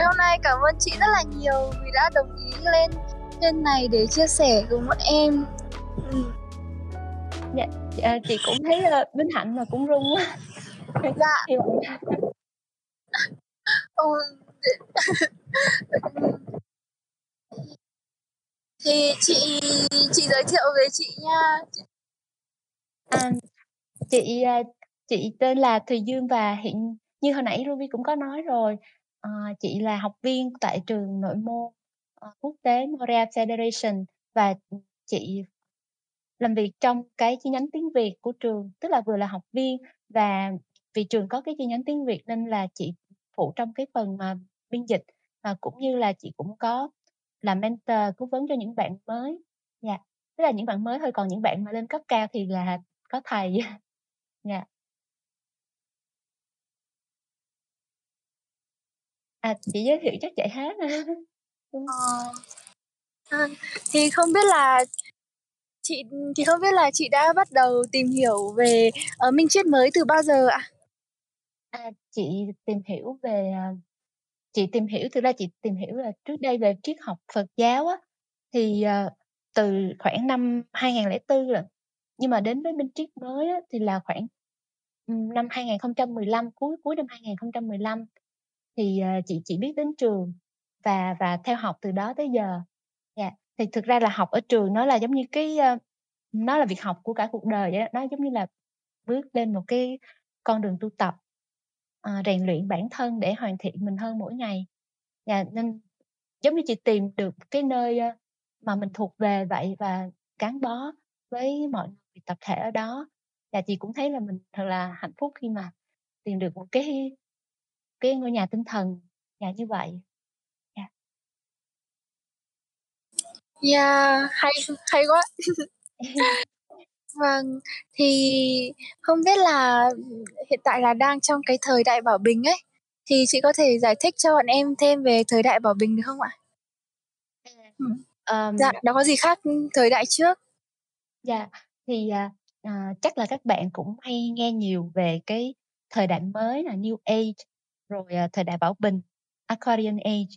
ngày hôm nay cảm ơn chị rất là nhiều vì đã đồng ý lên trên này để chia sẻ cùng bọn em ừ. dạ à, chị cũng thấy uh, Minh Hạnh mà cũng rung quá dạ ừ. thì chị chị giới thiệu về chị nha à, chị à, chị tên là Thùy Dương và hiện như hồi nãy Ruby cũng có nói rồi à, chị là học viên tại trường nội môn ờ, quốc tế Montreal Federation và ừ, chị làm việc trong cái chi nhánh tiếng Việt của trường tức là vừa là học viên và vì trường có cái chi nhánh tiếng Việt nên là chị phụ trong cái phần mà biên dịch và cũng như là chị cũng có làm mentor cố vấn cho những bạn mới dạ yeah. tức là những bạn mới thôi còn những bạn mà lên cấp cao thì là có thầy dạ à chị giới thiệu chắc chạy hết ờ. à, thì không biết là chị thì không biết là chị đã bắt đầu tìm hiểu về uh, minh triết mới từ bao giờ ạ? À, chị tìm hiểu về uh, chị tìm hiểu thực ra chị tìm hiểu là trước đây về triết học Phật giáo á thì uh, từ khoảng năm 2004 rồi nhưng mà đến với minh triết mới á, thì là khoảng năm 2015 cuối cuối năm 2015 thì uh, chị chỉ biết đến trường và và theo học từ đó tới giờ yeah. thì thực ra là học ở trường nó là giống như cái uh, nó là việc học của cả cuộc đời vậy nó giống như là bước lên một cái con đường tu tập uh, rèn luyện bản thân để hoàn thiện mình hơn mỗi ngày yeah. nên giống như chị tìm được cái nơi uh, mà mình thuộc về vậy và gắn bó với mọi người tập thể ở đó và chị cũng thấy là mình thật là hạnh phúc khi mà tìm được một cái cái ngôi nhà tinh thần nhà như vậy. Dạ. Yeah. yeah hay hay quá. Vâng thì không biết là hiện tại là đang trong cái thời đại bảo bình ấy thì chị có thể giải thích cho bọn em thêm về thời đại bảo bình được không ạ? Ừ. um, dạ nó có gì khác thời đại trước? Dạ thì uh, chắc là các bạn cũng hay nghe nhiều về cái thời đại mới là New Age rồi uh, thời đại bảo bình Aquarian Age.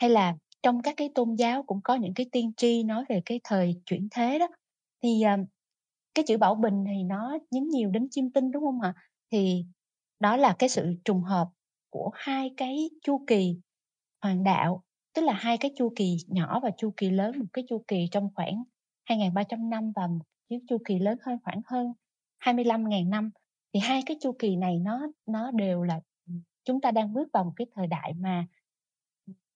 Hay là trong các cái tôn giáo cũng có những cái tiên tri nói về cái thời chuyển thế đó. Thì uh, cái chữ bảo bình thì nó nhấn nhiều đến chiêm tinh đúng không ạ? Thì đó là cái sự trùng hợp của hai cái chu kỳ hoàng đạo tức là hai cái chu kỳ nhỏ và chu kỳ lớn một cái chu kỳ trong khoảng 2.300 năm và một cái chu kỳ lớn hơn khoảng hơn 25.000 năm. Thì hai cái chu kỳ này nó nó đều là chúng ta đang bước vào một cái thời đại mà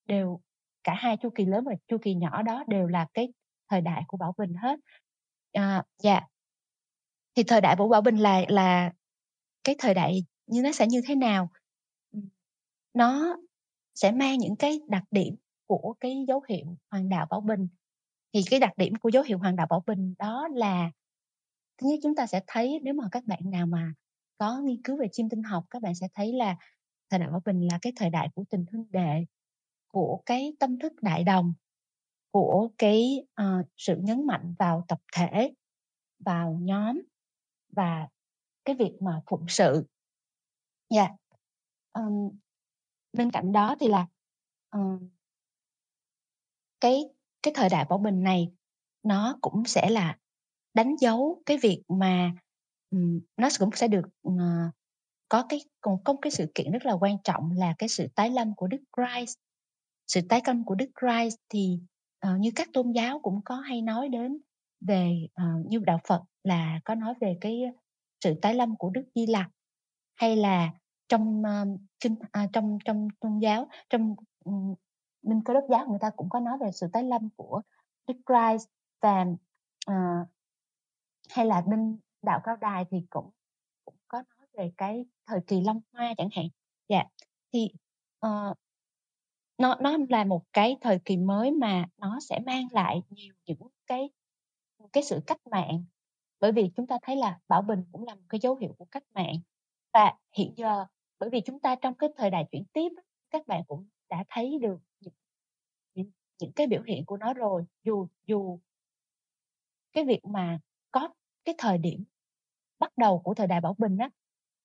đều cả hai chu kỳ lớn và chu kỳ nhỏ đó đều là cái thời đại của bảo bình hết. À, dạ. Thì thời đại của bảo bình là là cái thời đại như nó sẽ như thế nào? Nó sẽ mang những cái đặc điểm của cái dấu hiệu hoàng đạo bảo bình. Thì cái đặc điểm của dấu hiệu hoàng đạo bảo bình đó là thứ nhất chúng ta sẽ thấy nếu mà các bạn nào mà có nghiên cứu về chim tinh học các bạn sẽ thấy là thời đại hòa bình là cái thời đại của tình huynh đệ của cái tâm thức đại đồng của cái uh, sự nhấn mạnh vào tập thể vào nhóm và cái việc mà phụng sự dạ yeah. um, bên cạnh đó thì là um, cái cái thời đại bảo bình này nó cũng sẽ là đánh dấu cái việc mà um, nó cũng sẽ được uh, có cái còn có cái sự kiện rất là quan trọng là cái sự tái lâm của Đức Christ. Sự tái lâm của Đức Christ thì uh, như các tôn giáo cũng có hay nói đến về uh, như đạo Phật là có nói về cái sự tái lâm của Đức Di Lặc hay là trong uh, kinh uh, trong trong tôn giáo trong ừ, um, minh cơ đốc giáo người ta cũng có nói về sự tái lâm của Đức Christ và uh, hay là bên đạo cao đài thì cũng về cái thời kỳ long hoa chẳng hạn. Dạ thì uh, nó nó là một cái thời kỳ mới mà nó sẽ mang lại nhiều những cái cái sự cách mạng. Bởi vì chúng ta thấy là bảo bình cũng là một cái dấu hiệu của cách mạng. Và hiện giờ bởi vì chúng ta trong cái thời đại chuyển tiếp các bạn cũng đã thấy được những, những, những cái biểu hiện của nó rồi. Dù dù cái việc mà có cái thời điểm bắt đầu của thời đại bảo bình á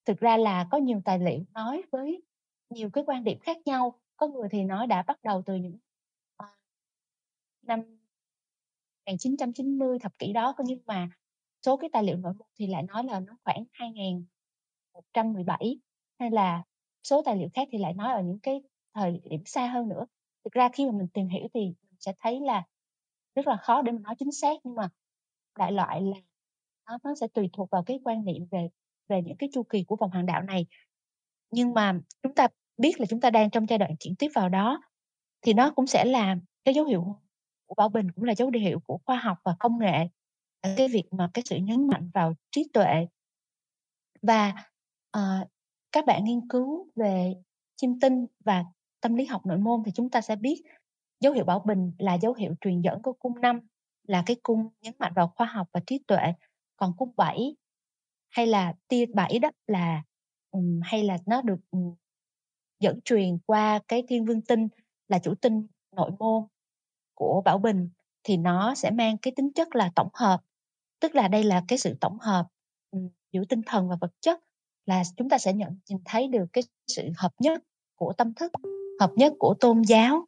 thực ra là có nhiều tài liệu nói với nhiều cái quan điểm khác nhau có người thì nói đã bắt đầu từ những, ờ, năm 1990 thập kỷ đó, nhưng mà số cái tài liệu nội bật thì lại nói là nó khoảng 2117, hay là số tài liệu khác thì lại nói ở những cái thời điểm xa hơn nữa. Thực ra khi mà mình tìm hiểu thì mình sẽ thấy là rất là khó để mình nói chính xác, nhưng mà đại loại là nó nó sẽ tùy thuộc vào cái quan niệm về về những cái chu kỳ của vòng hoàng đạo này. Nhưng mà chúng ta biết là chúng ta đang trong giai đoạn chuyển tiếp vào đó, thì nó cũng sẽ là cái dấu hiệu của Bảo Bình, cũng là dấu hiệu của khoa học và công nghệ, cái việc mà cái sự nhấn mạnh vào trí tuệ. Và, uh, các bạn nghiên cứu về chiêm tinh và tâm lý học nội môn thì chúng ta sẽ biết dấu hiệu Bảo Bình là dấu hiệu truyền dẫn của cung 5, là cái cung nhấn mạnh vào khoa học và trí tuệ, còn cung 7 hay là tia 7 đó là, hay là nó được, dẫn truyền qua cái thiên vương tinh là chủ tinh nội môn của Bảo Bình thì nó sẽ mang cái tính chất là tổng hợp. Tức là đây là cái sự tổng hợp, giữa tinh thần và vật chất, là chúng ta sẽ nhận nhìn thấy được cái sự hợp nhất của tâm thức, hợp nhất của tôn giáo,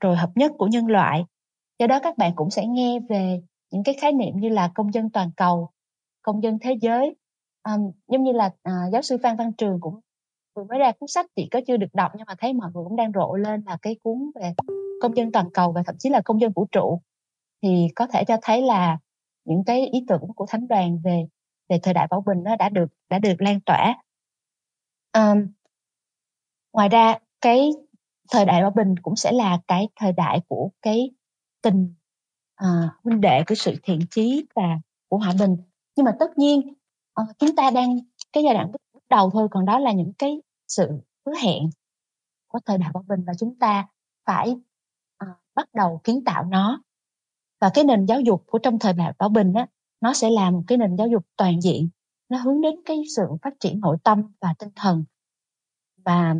rồi hợp nhất của nhân loại. Do đó các bạn cũng sẽ nghe về những cái khái niệm như là công dân toàn cầu, công dân thế giới um, giống như là, à, giáo sư Phan Văn Trường cũng vừa mới ra cuốn sách chị có chưa được đọc nhưng mà thấy mọi người cũng đang rộ lên là cái cuốn về công dân toàn cầu và thậm chí là công dân vũ trụ. Thì có thể cho thấy là những cái ý tưởng của thánh đoàn về về thời đại Bảo Bình nó đã được đã được lan tỏa. um, Ngoài ra cái thời đại Bảo Bình cũng sẽ là cái thời đại của cái tình, ờ, huynh đệ, của sự thiện chí và của hòa bình. Nhưng mà tất nhiên, Ờ, chúng ta đang cái giai đoạn bắt đầu thôi, còn đó là những cái sự hứa hẹn của thời đại Bảo Bình và chúng ta phải, ờ, bắt đầu kiến tạo nó. Và cái nền giáo dục của trong thời đại Bảo Bình á, nó sẽ là một cái nền giáo dục toàn diện, nó hướng đến cái sự phát triển nội tâm và tinh thần. Và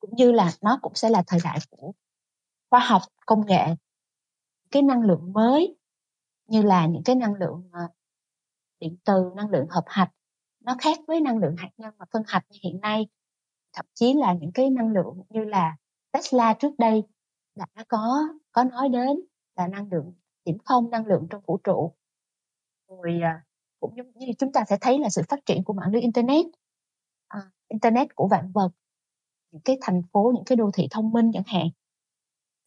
cũng như là nó cũng sẽ là thời đại của khoa học, công nghệ. Cái năng lượng mới như là những cái năng lượng, ờ, điện từ, năng lượng hợp hạch, nó khác với năng lượng hạt nhân và phân hạch như hiện nay. Thậm chí là những cái năng lượng như là Tesla trước đây đã có có nói đến là năng lượng điểm không, năng lượng trong vũ trụ. Rồi, à, cũng giống như chúng ta sẽ thấy là sự phát triển của mạng lưới internet, à, internet của vạn vật, những cái thành phố, những cái đô thị thông minh chẳng hạn.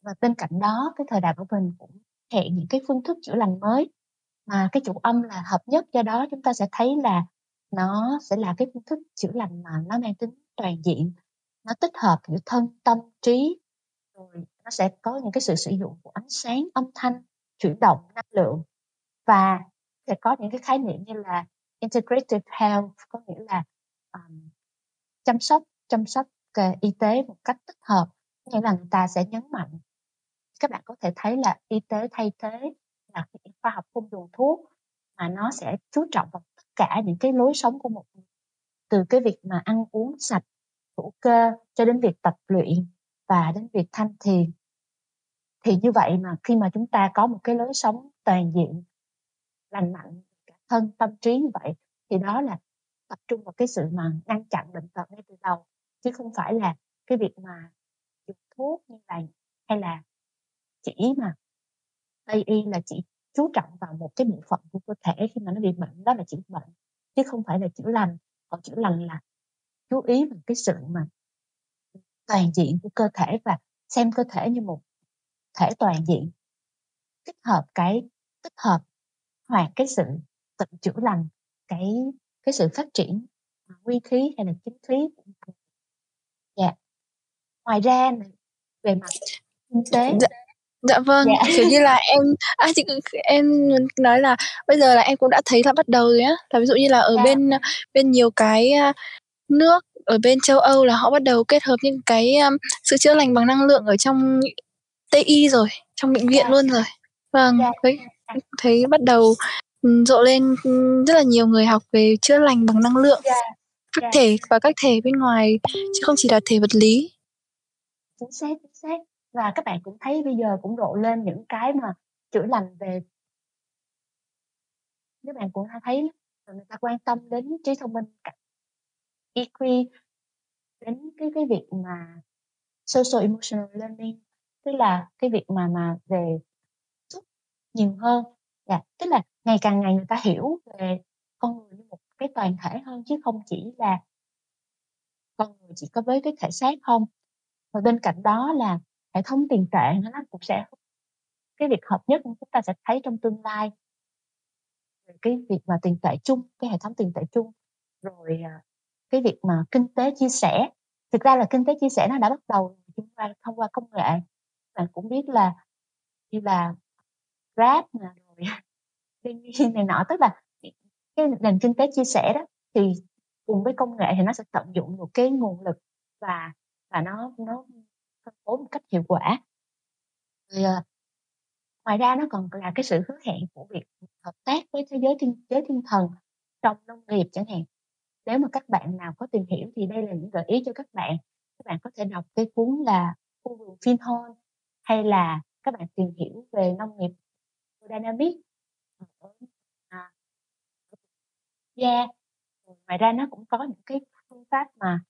Và bên cạnh đó, cái thời đại của mình cũng hẹn những cái phương thức chữa lành mới, mà cái chủ âm là hợp nhất, do đó chúng ta sẽ thấy là nó sẽ là cái phương thức chữa lành mà nó mang tính toàn diện, nó tích hợp giữa thân, tâm, trí, rồi nó sẽ có những cái sự sử dụng của ánh sáng, âm thanh, chuyển động năng lượng. Và sẽ có những cái khái niệm như là integrative health, có nghĩa là, um, chăm sóc chăm sóc, y tế một cách tích hợp, nghĩa là người ta sẽ nhấn mạnh. Các bạn có thể thấy là y tế thay thế là cái khoa học không dùng thuốc, mà nó sẽ chú trọng vào tất cả những cái lối sống của một người, từ cái việc mà ăn uống sạch, hữu cơ cho đến việc tập luyện và đến việc thanh thiền. Thì như vậy mà khi mà chúng ta có một cái lối sống toàn diện, lành mạnh, cả thân, tâm trí như vậy, thì đó là tập trung vào cái sự mà ngăn chặn bệnh tật ngay từ đầu, chứ không phải là cái việc mà dùng thuốc như là hay là chỉ mà Tây y là chỉ chú trọng vào một cái bộ phận của cơ thể khi mà nó bị bệnh, đó là chữa bệnh, chứ không phải là chữa lành. Còn chữa lành là chú ý vào cái sự mà toàn diện của cơ thể và xem cơ thể như một thể toàn diện. Tích hợp cái tích hợp hoặc cái sự tự chữa lành, cái cái sự phát triển, nguyên khí hay là chính khí dạ yeah. Ngoài ra về mặt kinh tế Dạ. Dạ vâng, Dạ. kiểu như là em à, chị em nói là bây giờ là em cũng đã thấy là bắt đầu rồi á, là ví dụ như là ở Dạ. bên, a, bên nhiều cái, a, nước ở bên châu Âu là họ bắt đầu kết hợp những cái, a, sự chữa lành bằng năng lượng ở trong Tây y rồi, trong bệnh viện Dạ. luôn rồi. Vâng, Dạ, thấy dạ. thấy bắt đầu, ừm, rộ lên, ừm, rất là nhiều người học về chữa lành bằng năng lượng, Dạ, các dạ. thể và các thể bên ngoài, chứ không chỉ là thể vật lý. Chính xác, chính xác. Và các bạn cũng thấy bây giờ cũng rộ lên những cái mà chữa lành về Các bạn cũng thấy người ta quan tâm đến trí thông minh EQ. đến cái cái việc mà social emotional learning, tức là cái việc mà mà về xúc nhiều hơn. Dạ, tức là ngày càng ngày người ta hiểu về con người như một cái toàn thể hơn chứ không chỉ là con người chỉ có với cái thể xác không. Và bên cạnh đó là hệ thống tiền tệ nó cũng sẽ cái việc hợp nhất chúng ta sẽ thấy trong tương lai cái việc mà tiền tệ chung, cái hệ thống tiền tệ chung, rồi, à, cái việc mà kinh tế chia sẻ. Thực ra là kinh tế chia sẻ nó đã bắt đầu chúng ta thông qua công nghệ. Bạn cũng biết là như là Grab nè, rồi LinkedIn này nọ, tức là cái nền kinh tế chia sẻ đó, thì cùng với công nghệ thì nó sẽ tận dụng được cái nguồn lực và và nó nó phân phối một cách hiệu quả. thì, uh, ngoài ra nó còn là cái sự hứa hẹn của việc hợp tác với thế giới thiên giới thiên thần trong nông nghiệp chẳng hạn. Nếu mà các bạn nào có tìm hiểu thì đây là những gợi ý cho các bạn. Các bạn có thể đọc cái cuốn là Khu vườn Vinhome hay là các bạn tìm hiểu về nông nghiệp dynamic ở à, yeah. Dạ. ngoài ra nó cũng có những cái phương pháp mà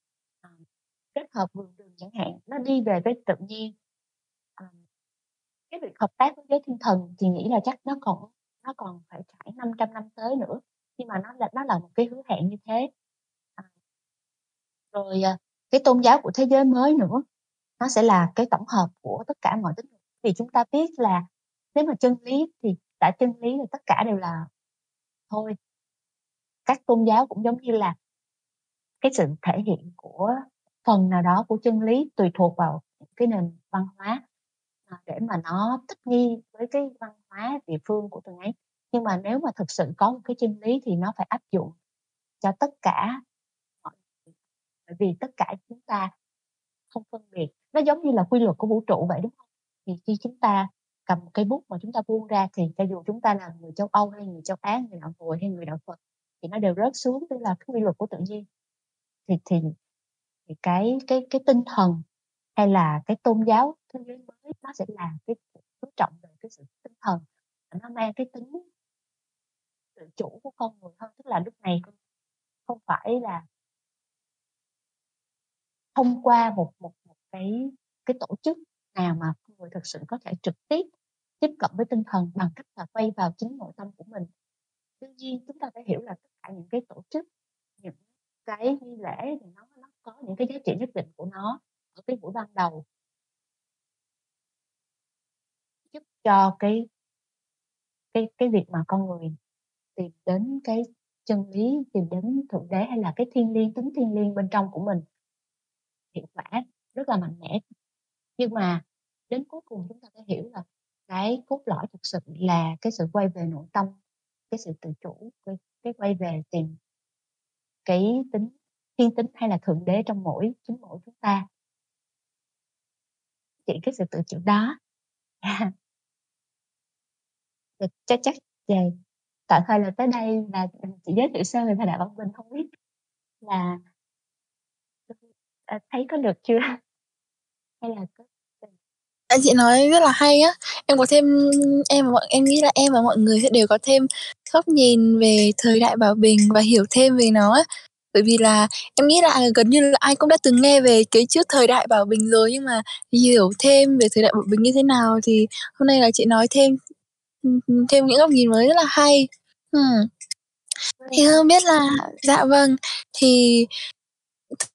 kết hợp vườn đường chẳng hạn nó đi về với tự nhiên. À, cái việc hợp tác với giới thiên thần thì nghĩ là chắc nó còn nó còn phải trải 500 năm tới nữa nhưng mà nó là nó là một cái hứa hẹn như thế. À, rồi à, cái tôn giáo của thế giới mới nữa nó sẽ là cái tổng hợp của tất cả mọi tín vì chúng ta biết là nếu mà chân lý thì đã chân lý thì tất cả đều là thôi. Các tôn giáo cũng giống như là cái sự thể hiện của phần nào đó của chân lý tùy thuộc vào cái nền văn hóa à, để mà nó thích nghi với cái văn hóa địa phương của từng ấy. Nhưng mà nếu mà thực sự có một cái chân lý thì nó phải áp dụng cho tất cả mọi bởi vì tất cả chúng ta không phân biệt. Nó giống như là quy luật của vũ trụ vậy đúng không? Thì khi chúng ta cầm một cây bút mà chúng ta buông ra thì cho dù chúng ta là người châu Âu hay người châu Á, người đạo Hồi hay người đạo Phật thì nó đều rớt xuống tức là cái quy luật của tự nhiên. Thì thì cái cái cái tinh thần hay là cái tôn giáo thế giới mới nó sẽ là cái chú trọng về cái sự tinh thần nó mang cái tính tự chủ của con người hơn. Tức là lúc này không phải là thông qua một một một cái cái tổ chức nào mà con người thực sự có thể trực tiếp tiếp cận với tinh thần bằng cách là quay vào chính nội tâm của mình. Tuy nhiên, chúng ta phải hiểu là tất cả những cái tổ chức, những cái nghi lễ thì nó nó có những cái giá trị nhất định của nó ở cái buổi ban đầu. Giúp cho cái cái cái việc mà con người tìm đến cái chân lý tìm đến thượng đế hay là cái thiên liêng tính thiên liêng bên trong của mình hiệu quả rất là mạnh mẽ. Nhưng mà đến cuối cùng chúng ta phải hiểu là cái cốt lõi thực sự là cái sự quay về nội tâm cái sự tự chủ cái, cái quay về tìm cái tính thiên tính hay là thượng đế trong mỗi, chính mỗi chúng ta? Chỉ cái sự tự chủ đó. Chắc chắc về. Tạm thời là tới đây là chị giới thiệu sơ về thời đại văn minh không biết là à, thấy có được chưa? Hay là có anh à, chị nói rất là hay á. Em có thêm, em và mọi, em nghĩ là em và mọi người sẽ đều có thêm góc nhìn về thời đại Bảo Bình và hiểu thêm về nó á. Bởi vì là em nghĩ là gần như là ai cũng đã từng nghe về cái trước thời đại Bảo Bình rồi nhưng mà hiểu thêm về thời đại Bảo Bình như thế nào thì hôm nay là chị nói thêm ừ, ừ, thêm những góc nhìn mới rất là hay. hmm. Thì không biết là dạ vâng, thì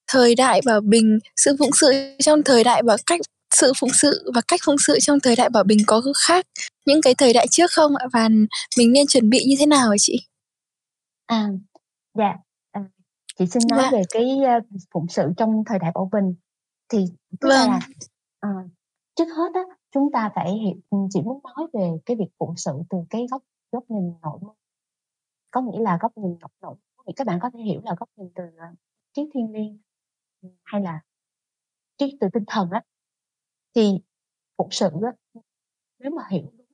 thời đại Bảo Bình, sự phụng sự trong thời đại bảo cách sự phụng sự và cách phụng sự trong thời đại Bảo Bình có khác những cái thời đại trước không ạ? Và mình nên chuẩn bị như thế nào hả chị? À, dạ, chị xin nói Dạ. về cái, uh, phụng sự trong thời đại Bảo Bình. Thì tức Vâng. là, ờ, trước hết á, chúng ta phải hiểu chị muốn nói về cái việc phụng sự từ cái góc góc nhìn nội môn. Có nghĩa là góc nhìn nội nội thì các bạn có thể hiểu là góc nhìn từ, ờ, triết thiên liêng, hay là triết từ tinh thần á. Thì phụng sự á, nếu mà hiểu đúng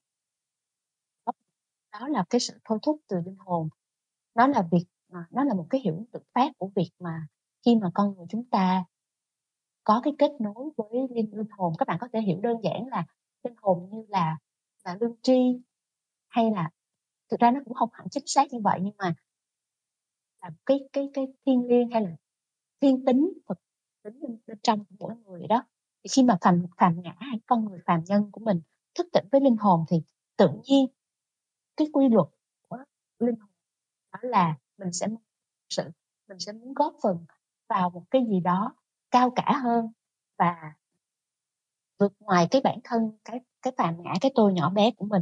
đó là cái sự thôi thúc từ linh hồn. Nó là việc Ờ, nó là một cái hiểu tự phát của việc mà khi mà con người chúng ta có cái kết nối với linh linh hồn. Các bạn có thể hiểu đơn giản là linh hồn như là là lương tri, hay là thực ra nó cũng không hẳn chính xác như vậy, nhưng mà là cái cái cái thiên liêng hay là thiên tính, Phật tính bên bên trong của mỗi người đó. Thì khi mà phàm phàm ngã hay con người phàm nhân của mình thức tỉnh với linh hồn thì tự nhiên cái quy luật của linh hồn đó là mình sẽ sự mình sẽ muốn góp phần vào một cái gì đó cao cả hơn và vượt ngoài cái bản thân cái cái phàm ngã cái tôi nhỏ bé của mình.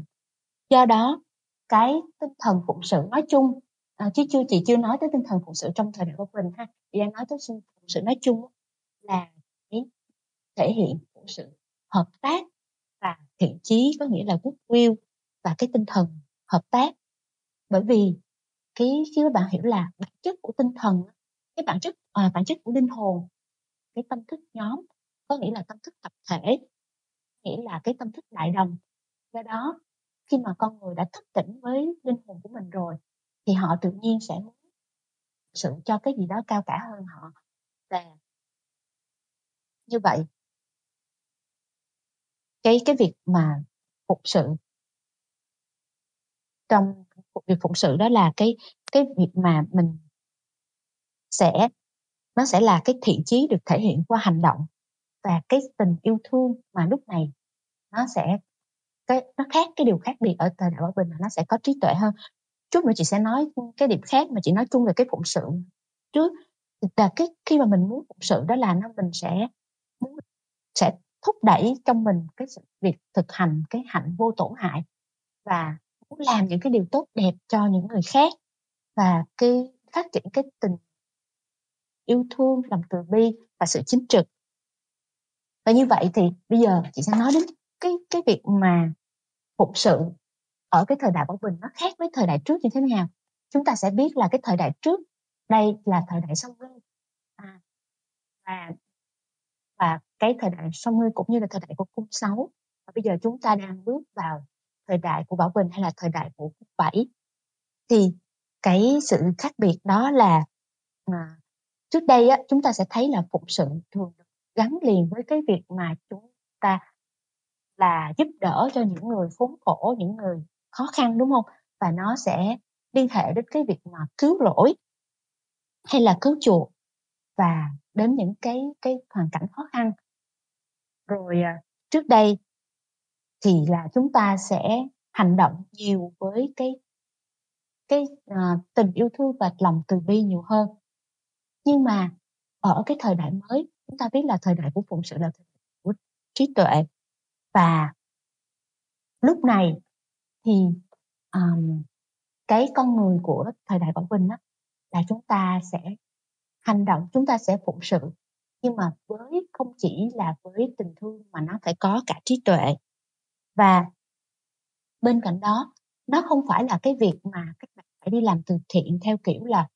Do đó cái tinh thần phụng sự nói chung à, chứ chưa chị chưa nói tới tinh thần phụng sự trong thời đại của mình ha chị đang nói tới phụng sự nói chung là cái thể hiện của sự hợp tác và thiện chí có nghĩa là goodwill và cái tinh thần hợp tác. Bởi vì cái khi các bạn hiểu là bản chất của tinh thần cái bản chất à, bản chất của linh hồn cái tâm thức nhóm có nghĩa là tâm thức tập thể nghĩa là cái tâm thức đại đồng. Do đó khi mà con người đã thức tỉnh với linh hồn của mình rồi thì họ tự nhiên sẽ muốn sự cho cái gì đó cao cả hơn họ. Và như vậy cái cái việc mà phục sự trong việc phụng sự đó là cái cái việc mà mình sẽ, nó sẽ là cái thiện chí được thể hiện qua hành động và cái tình yêu thương mà lúc này nó sẽ, cái, nó khác cái điều khác biệt ở thời đại bảo bình là nó sẽ có trí tuệ hơn. Chút nữa chị sẽ nói cái điểm khác mà chị nói chung về cái phụng sự trước. Là cái, khi mà mình muốn phụng sự đó là nó mình sẽ sẽ thúc đẩy trong mình cái việc thực hành cái hạnh vô tổn hại và muốn làm những cái điều tốt đẹp cho những người khác và cái phát triển cái tình yêu thương lòng từ bi và sự chính trực. Và như vậy thì bây giờ chị sẽ nói đến cái cái việc mà phụng sự ở cái thời đại Bảo Bình nó khác với thời đại trước như thế nào. Chúng ta sẽ biết là cái thời đại trước đây là thời đại song ngư à, và và cái thời đại song ngư cũng như là thời đại của cung sáu. Và bây giờ chúng ta đang bước vào thời đại của Bảo Bình hay là thời đại của quốc bảy thì cái sự khác biệt đó là à, trước đây á, chúng ta sẽ thấy là phụng sự thường gắn liền với cái việc mà chúng ta là giúp đỡ cho những người khốn khổ những người khó khăn đúng không? Và nó sẽ liên hệ đến cái việc mà cứu rỗi hay là cứu chuộc và đến những cái cái hoàn cảnh khó khăn. Rồi à, trước đây thì là chúng ta sẽ hành động nhiều với cái cái à, tình yêu thương và lòng từ bi nhiều hơn. Nhưng mà ở cái thời đại mới chúng ta biết là thời đại của phụng sự là thời đại của trí tuệ. Và lúc này thì um, cái con người của thời đại Bảo Bình đó là chúng ta sẽ hành động chúng ta sẽ phụng sự. Nhưng mà với không chỉ là với tình thương mà nó phải có cả trí tuệ và bên cạnh đó nó không phải là cái việc mà các bạn phải đi làm từ thiện theo kiểu là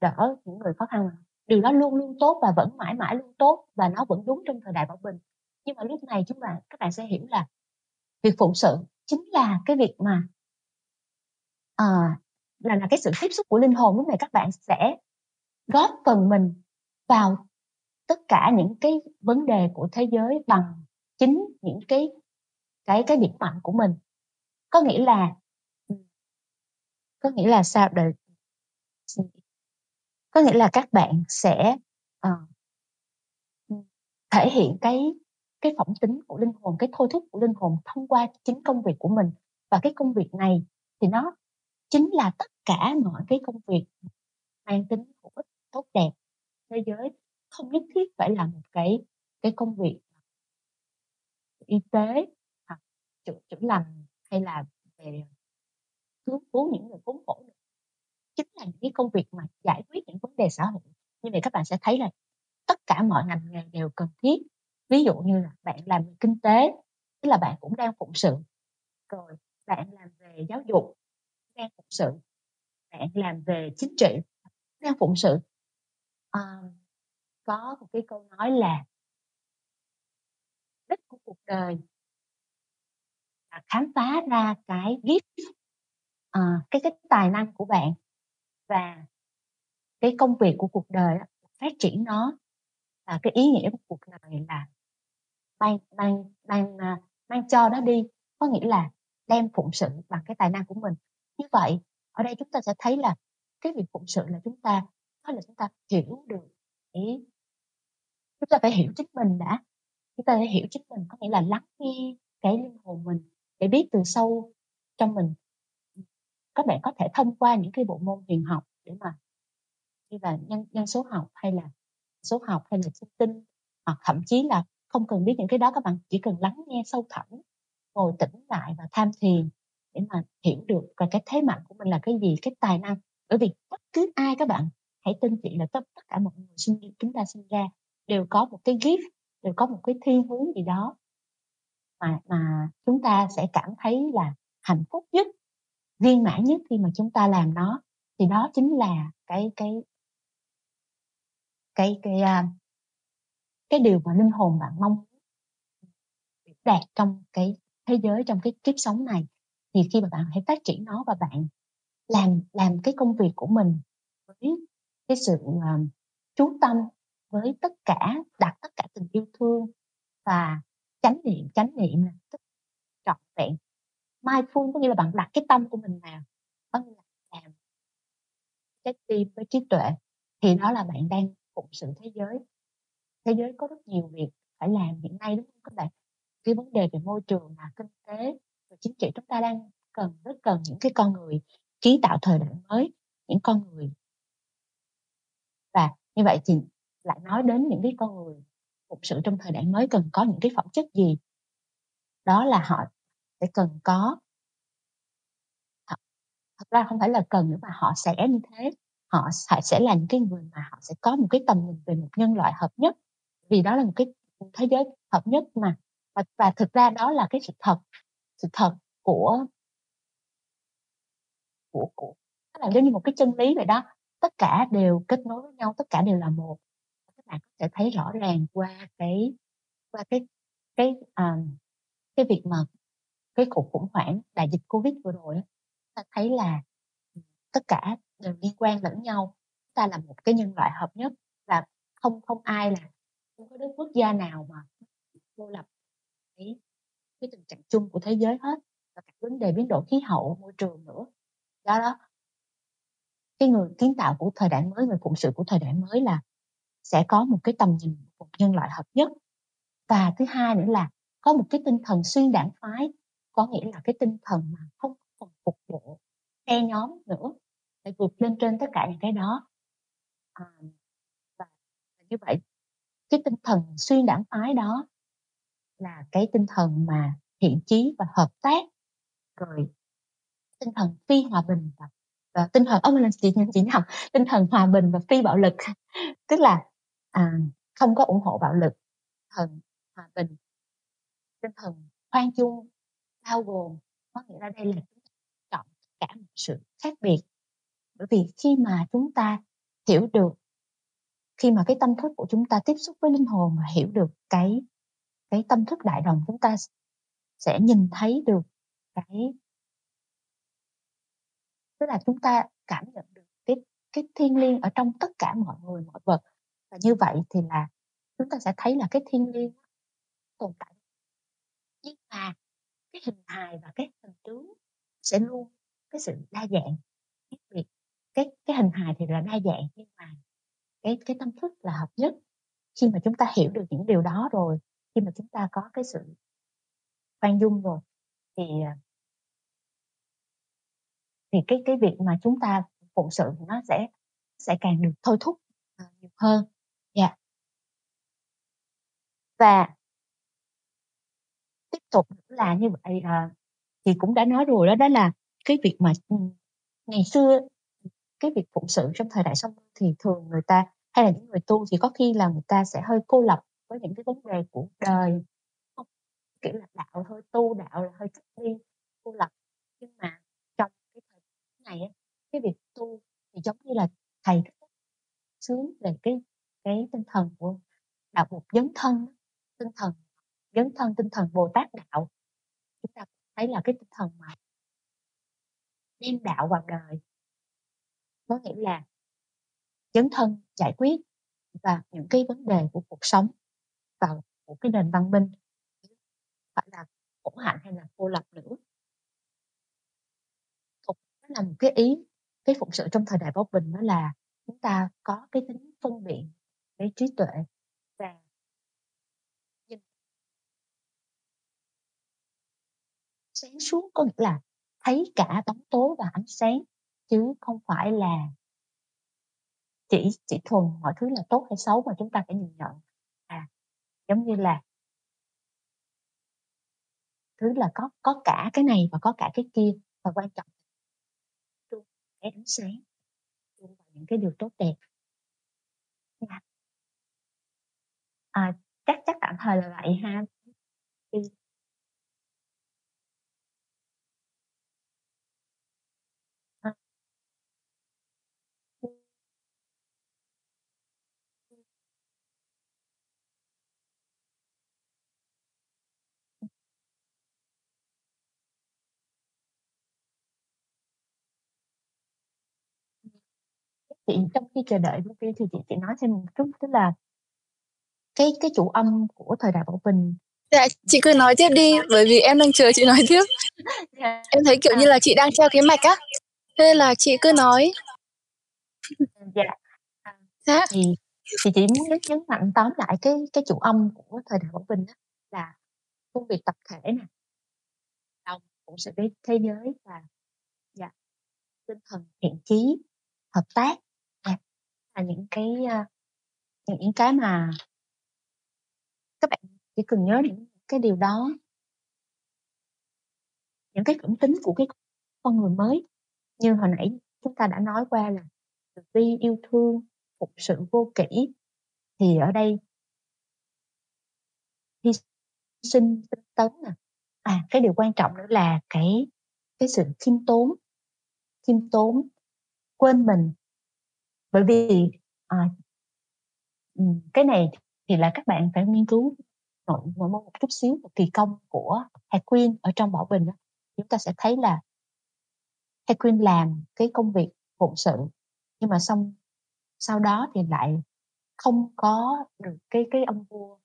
đỡ những người khó khăn. Điều đó luôn luôn tốt và vẫn mãi mãi luôn tốt và nó vẫn đúng trong thời đại bảo bình. Nhưng mà lúc này chúng bạn các bạn sẽ hiểu là việc phụng sự chính là cái việc mà à, là là cái sự tiếp xúc của linh hồn lúc này các bạn sẽ góp phần mình vào tất cả những cái vấn đề của thế giới bằng chính những cái cái cái điểm mạnh của mình. Có nghĩa là có nghĩa là sao? Đời có nghĩa là các bạn sẽ uh, thể hiện cái cái phẩm tính của linh hồn cái thôi thúc của linh hồn thông qua chính công việc của mình. Và cái công việc này thì nó chính là tất cả mọi cái công việc mang tính hữu ích tốt đẹp. Thế giới không nhất thiết phải là một cái cái công việc y tế chữa chữa lành hay là về cứu cứu những người khốn khổ chính là những cái công việc mà giải quyết những vấn đề xã hội. Như vậy các bạn sẽ thấy là tất cả mọi ngành nghề đều cần thiết. Ví dụ như là bạn làm về kinh tế tức là bạn cũng đang phụng sự. Rồi bạn làm về giáo dục đang phụng sự. Bạn làm về chính trị đang phụng sự. À, có một cái câu nói là đích của cuộc đời À, khám phá ra cái gift à, ờ, cái cái tài năng của bạn và cái công việc của cuộc đời phát triển nó. Và cái ý nghĩa của cuộc đời là mang mang mang à, mang cho nó đi có nghĩa là đem phụng sự bằng cái tài năng của mình. Như vậy ở đây chúng ta sẽ thấy là cái việc phụng sự là chúng ta đó là chúng ta hiểu được ý chúng ta phải hiểu chính mình đã. Chúng ta phải hiểu chính mình có nghĩa là lắng nghe cái linh hồn mình để biết từ sâu trong mình. Các bạn có thể thông qua những cái bộ môn huyền học để mà, như là nhân nhân số học hay là số học hay là sinh tinh, hoặc thậm chí là không cần biết những cái đó các bạn, chỉ cần lắng nghe sâu thẳm, ngồi tĩnh lại và tham thiền để mà hiểu được và cái thế mạnh của mình là cái gì, cái tài năng. Bởi vì bất cứ ai các bạn, hãy tin chị là tất tất cả mọi người sinh, chúng ta sinh ra đều có một cái gift, đều có một cái thiên hướng gì đó mà mà chúng ta sẽ cảm thấy là hạnh phúc nhất viên mãn nhất khi mà chúng ta làm nó. Thì đó chính là cái cái cái cái cái, cái điều mà linh hồn bạn mong đạt trong cái thế giới trong cái kiếp sống này. Thì khi mà bạn hãy phát triển nó và bạn làm làm cái công việc của mình với cái sự uh, chú tâm với tất cả đặt tất cả tình yêu thương và chánh niệm chánh niệm là tức trọn vẹn. Mindful có nghĩa là bạn đặt cái tâm của mình vào, có nghĩa là làm trái tim với trí tuệ, thì đó là bạn đang phụng sự thế giới. Thế giới có rất nhiều việc phải làm hiện nay, đúng không các bạn? Cái vấn đề về môi trường là kinh tế và chính trị, chúng ta đang cần, rất cần những cái con người kiến tạo thời đại mới, những con người. Và như vậy thì lại nói đến những cái con người phục sự trong thời đại mới cần có những cái phẩm chất gì? Đó là họ sẽ cần có thật ra không phải là cần nữa mà họ sẽ như thế. Họ sẽ là những cái người mà họ sẽ có một cái tầm nhìn về một nhân loại hợp nhất. Vì đó là một cái thế giới hợp nhất mà. Và, và thực ra đó là cái sự thật sự thật của của của là giống như một cái chân lý vậy đó. Tất cả đều kết nối với nhau tất cả đều là một bạn có thể thấy rõ ràng qua cái qua cái cái um, cái việc mà cái cuộc khủng hoảng đại dịch covid vừa rồi ta thấy là tất cả đều liên quan lẫn nhau. Ta là một cái nhân loại hợp nhất và không không ai là không có đất quốc gia nào mà cô lập cái cái tình trạng chung của thế giới hết và cả vấn đề biến đổi khí hậu môi trường nữa. Đó đó cái người kiến tạo của thời đại mới người phụng sự của thời đại mới là sẽ có một cái tầm nhìn một nhân loại hợp nhất. Và thứ hai nữa là có một cái tinh thần xuyên đảng phái có nghĩa là cái tinh thần mà không còn phục vụ phe nhóm nữa phải vượt lên trên tất cả những cái đó. À, và như vậy cái tinh thần xuyên đảng phái đó là cái tinh thần mà thiện chí và hợp tác rồi tinh thần phi hòa bình và, và tinh thần ông là chị chị học tinh thần hòa bình và phi bạo lực. Tức là à, không có ủng hộ bạo lực thần hòa bình. Tinh thần khoan dung bao gồm có nghĩa là đây là chọn cả một sự khác biệt. Bởi vì khi mà chúng ta hiểu được khi mà cái tâm thức của chúng ta tiếp xúc với linh hồn và hiểu được cái cái tâm thức đại đồng chúng ta sẽ nhìn thấy được cái tức là chúng ta cảm nhận được cái cái thiên liêng ở trong tất cả mọi người mọi vật và như vậy thì là chúng ta sẽ thấy là cái thiên nhiên tồn tại. Nhưng mà cái hình hài và cái hình tướng sẽ luôn cái sự đa dạng khác biệt. Cái cái hình hài thì là đa dạng nhưng mà cái cái tâm thức là hợp nhất. Khi mà chúng ta hiểu được những điều đó rồi, khi mà chúng ta có cái sự khoan dung rồi thì à, thì cái cái việc mà chúng ta phụng sự nó sẽ sẽ càng được thôi thúc à, nhiều hơn dạ yeah. và tiếp tục là như vậy à, thì cũng đã nói rồi đó đó là cái việc mà ừ, ngày xưa cái việc phụng sự trong thời đại sông thì thường người ta hay là những người tu thì có khi là người ta sẽ hơi cô lập với những cái vấn đề của đời không kiểu là đạo thôi tu đạo là hơi cách ly cô lập nhưng mà trong cái thời này á, cái việc tu thì giống như là thầy sướng về cái cái tinh thần của đạo một dấn thân tinh thần dấn thân tinh thần bồ tát đạo. Chúng ta thấy là cái tinh thần mà đem đạo vào đời có nghĩa là dấn thân giải quyết và những cái vấn đề của cuộc sống vào một cái nền văn minh. Phải là khổ hạnh hay là cô lập nữa. Đó là một cái ý cái phụng sự trong thời đại Bảo Bình đó là chúng ta có cái tính phân biện cái trí tuệ. Và nhìn sáng suốt có nghĩa là thấy cả bóng tối và ánh sáng, chứ không phải là chỉ chỉ thuần mọi thứ là tốt hay xấu mà chúng ta phải nhìn nhận. À giống như là thứ là có có cả cái này và có cả cái kia, và quan trọng cái ánh sáng trung vào những cái điều tốt đẹp. À, chắc chắc tạm thời là vậy ha. Ừm. Ờ. Ừm. Ừm. Ừm. Ừm. Chị trong khi chờ đợi thông tin thì chị chị nói thêm một chút, tức là cái cái chủ âm của thời đại Bảo Bình Dạ, chị cứ nói tiếp đi, bởi vì em đang chờ chị nói tiếp. Yeah, Em thấy, kiểu à. như là, chị đang treo cái mạch á, thế nên là chị cứ nói. Dạ. À, Dạ. thì thì chị muốn nhấn mạnh tóm lại cái cái chủ âm của thời đại Bảo Bình á, là công việc tập thể nè. Lòng phụng sự với thế giới và dạ, tinh thần thiện chí, hợp tác, dạ, là những cái, những những cái mà các bạn chỉ cần nhớ những cái điều đó. Những cái phẩm tính của cái con người mới, như hồi nãy chúng ta đã nói qua là từ bi, yêu thương, phục sự vô kỷ, thì ở đây hy sinh, tinh tấn nè. À, cái điều quan trọng nữa là cái cái sự khiêm tốn, khiêm tốn, quên mình. Bởi vì, à cái này thì là các bạn phải nghiên cứu nội môn một chút xíu về kỳ công của Haydn ở trong Bảo Bình á, chúng ta sẽ thấy là Haydn làm cái công việc phụng sự, nhưng mà xong sau đó thì lại không có được cái cái ông vua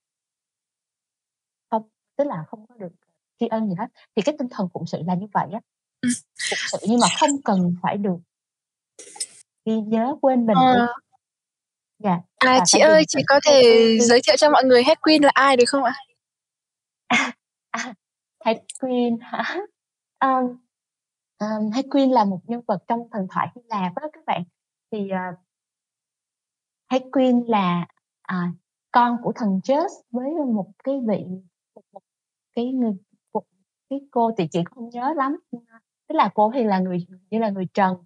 không, tức là không có được tri ân gì hết. Thì cái tinh thần phụng sự là như vậy á, Ừm. phụng sự nhưng mà không cần phải được ghi nhớ, quên mình đi. Yeah, À, và chị ơi, chị có thể giới thiệu cho mọi người Haydn là ai được không ạ? À, à, Haydn hả? Ờm, ờm, Haydn là một nhân vật trong thần thoại Hy Lạp á các bạn. Thì, ờ Haydn là, à, con của thần Zeus với một cái vị một một cái người một cái cô thì chị không nhớ lắm, tức là cô thì là người như là người trần,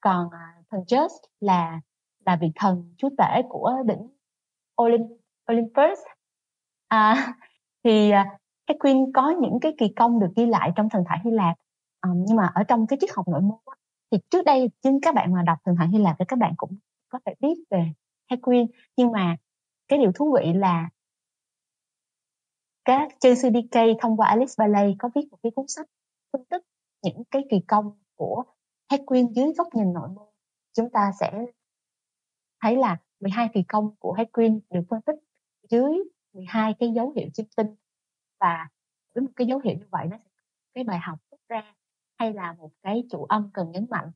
còn, à, thần Zeus là là vị thần chúa tể của đỉnh Olymp Olympus. À, thì, à, Queen có những cái kỳ công được ghi lại trong thần thoại Hy Lạp, à, nhưng mà ở trong cái triết học nội môn thì trước đây chính các bạn mà đọc thần thoại Hy Lạp thì các bạn cũng có thể biết về Queen nhưng mà cái điều thú vị là các chân sư thông qua Alice Bailey có viết một cái cuốn sách phân tích những cái kỳ công của Queen dưới góc nhìn nội môn. Chúng ta sẽ thấy là 12 kỳ công của Haydn được phân tích dưới 12 cái dấu hiệu chiêm tinh, và với một cái dấu hiệu như vậy nó sẽ cái bài học rút ra, hay là một cái chủ âm cần nhấn mạnh.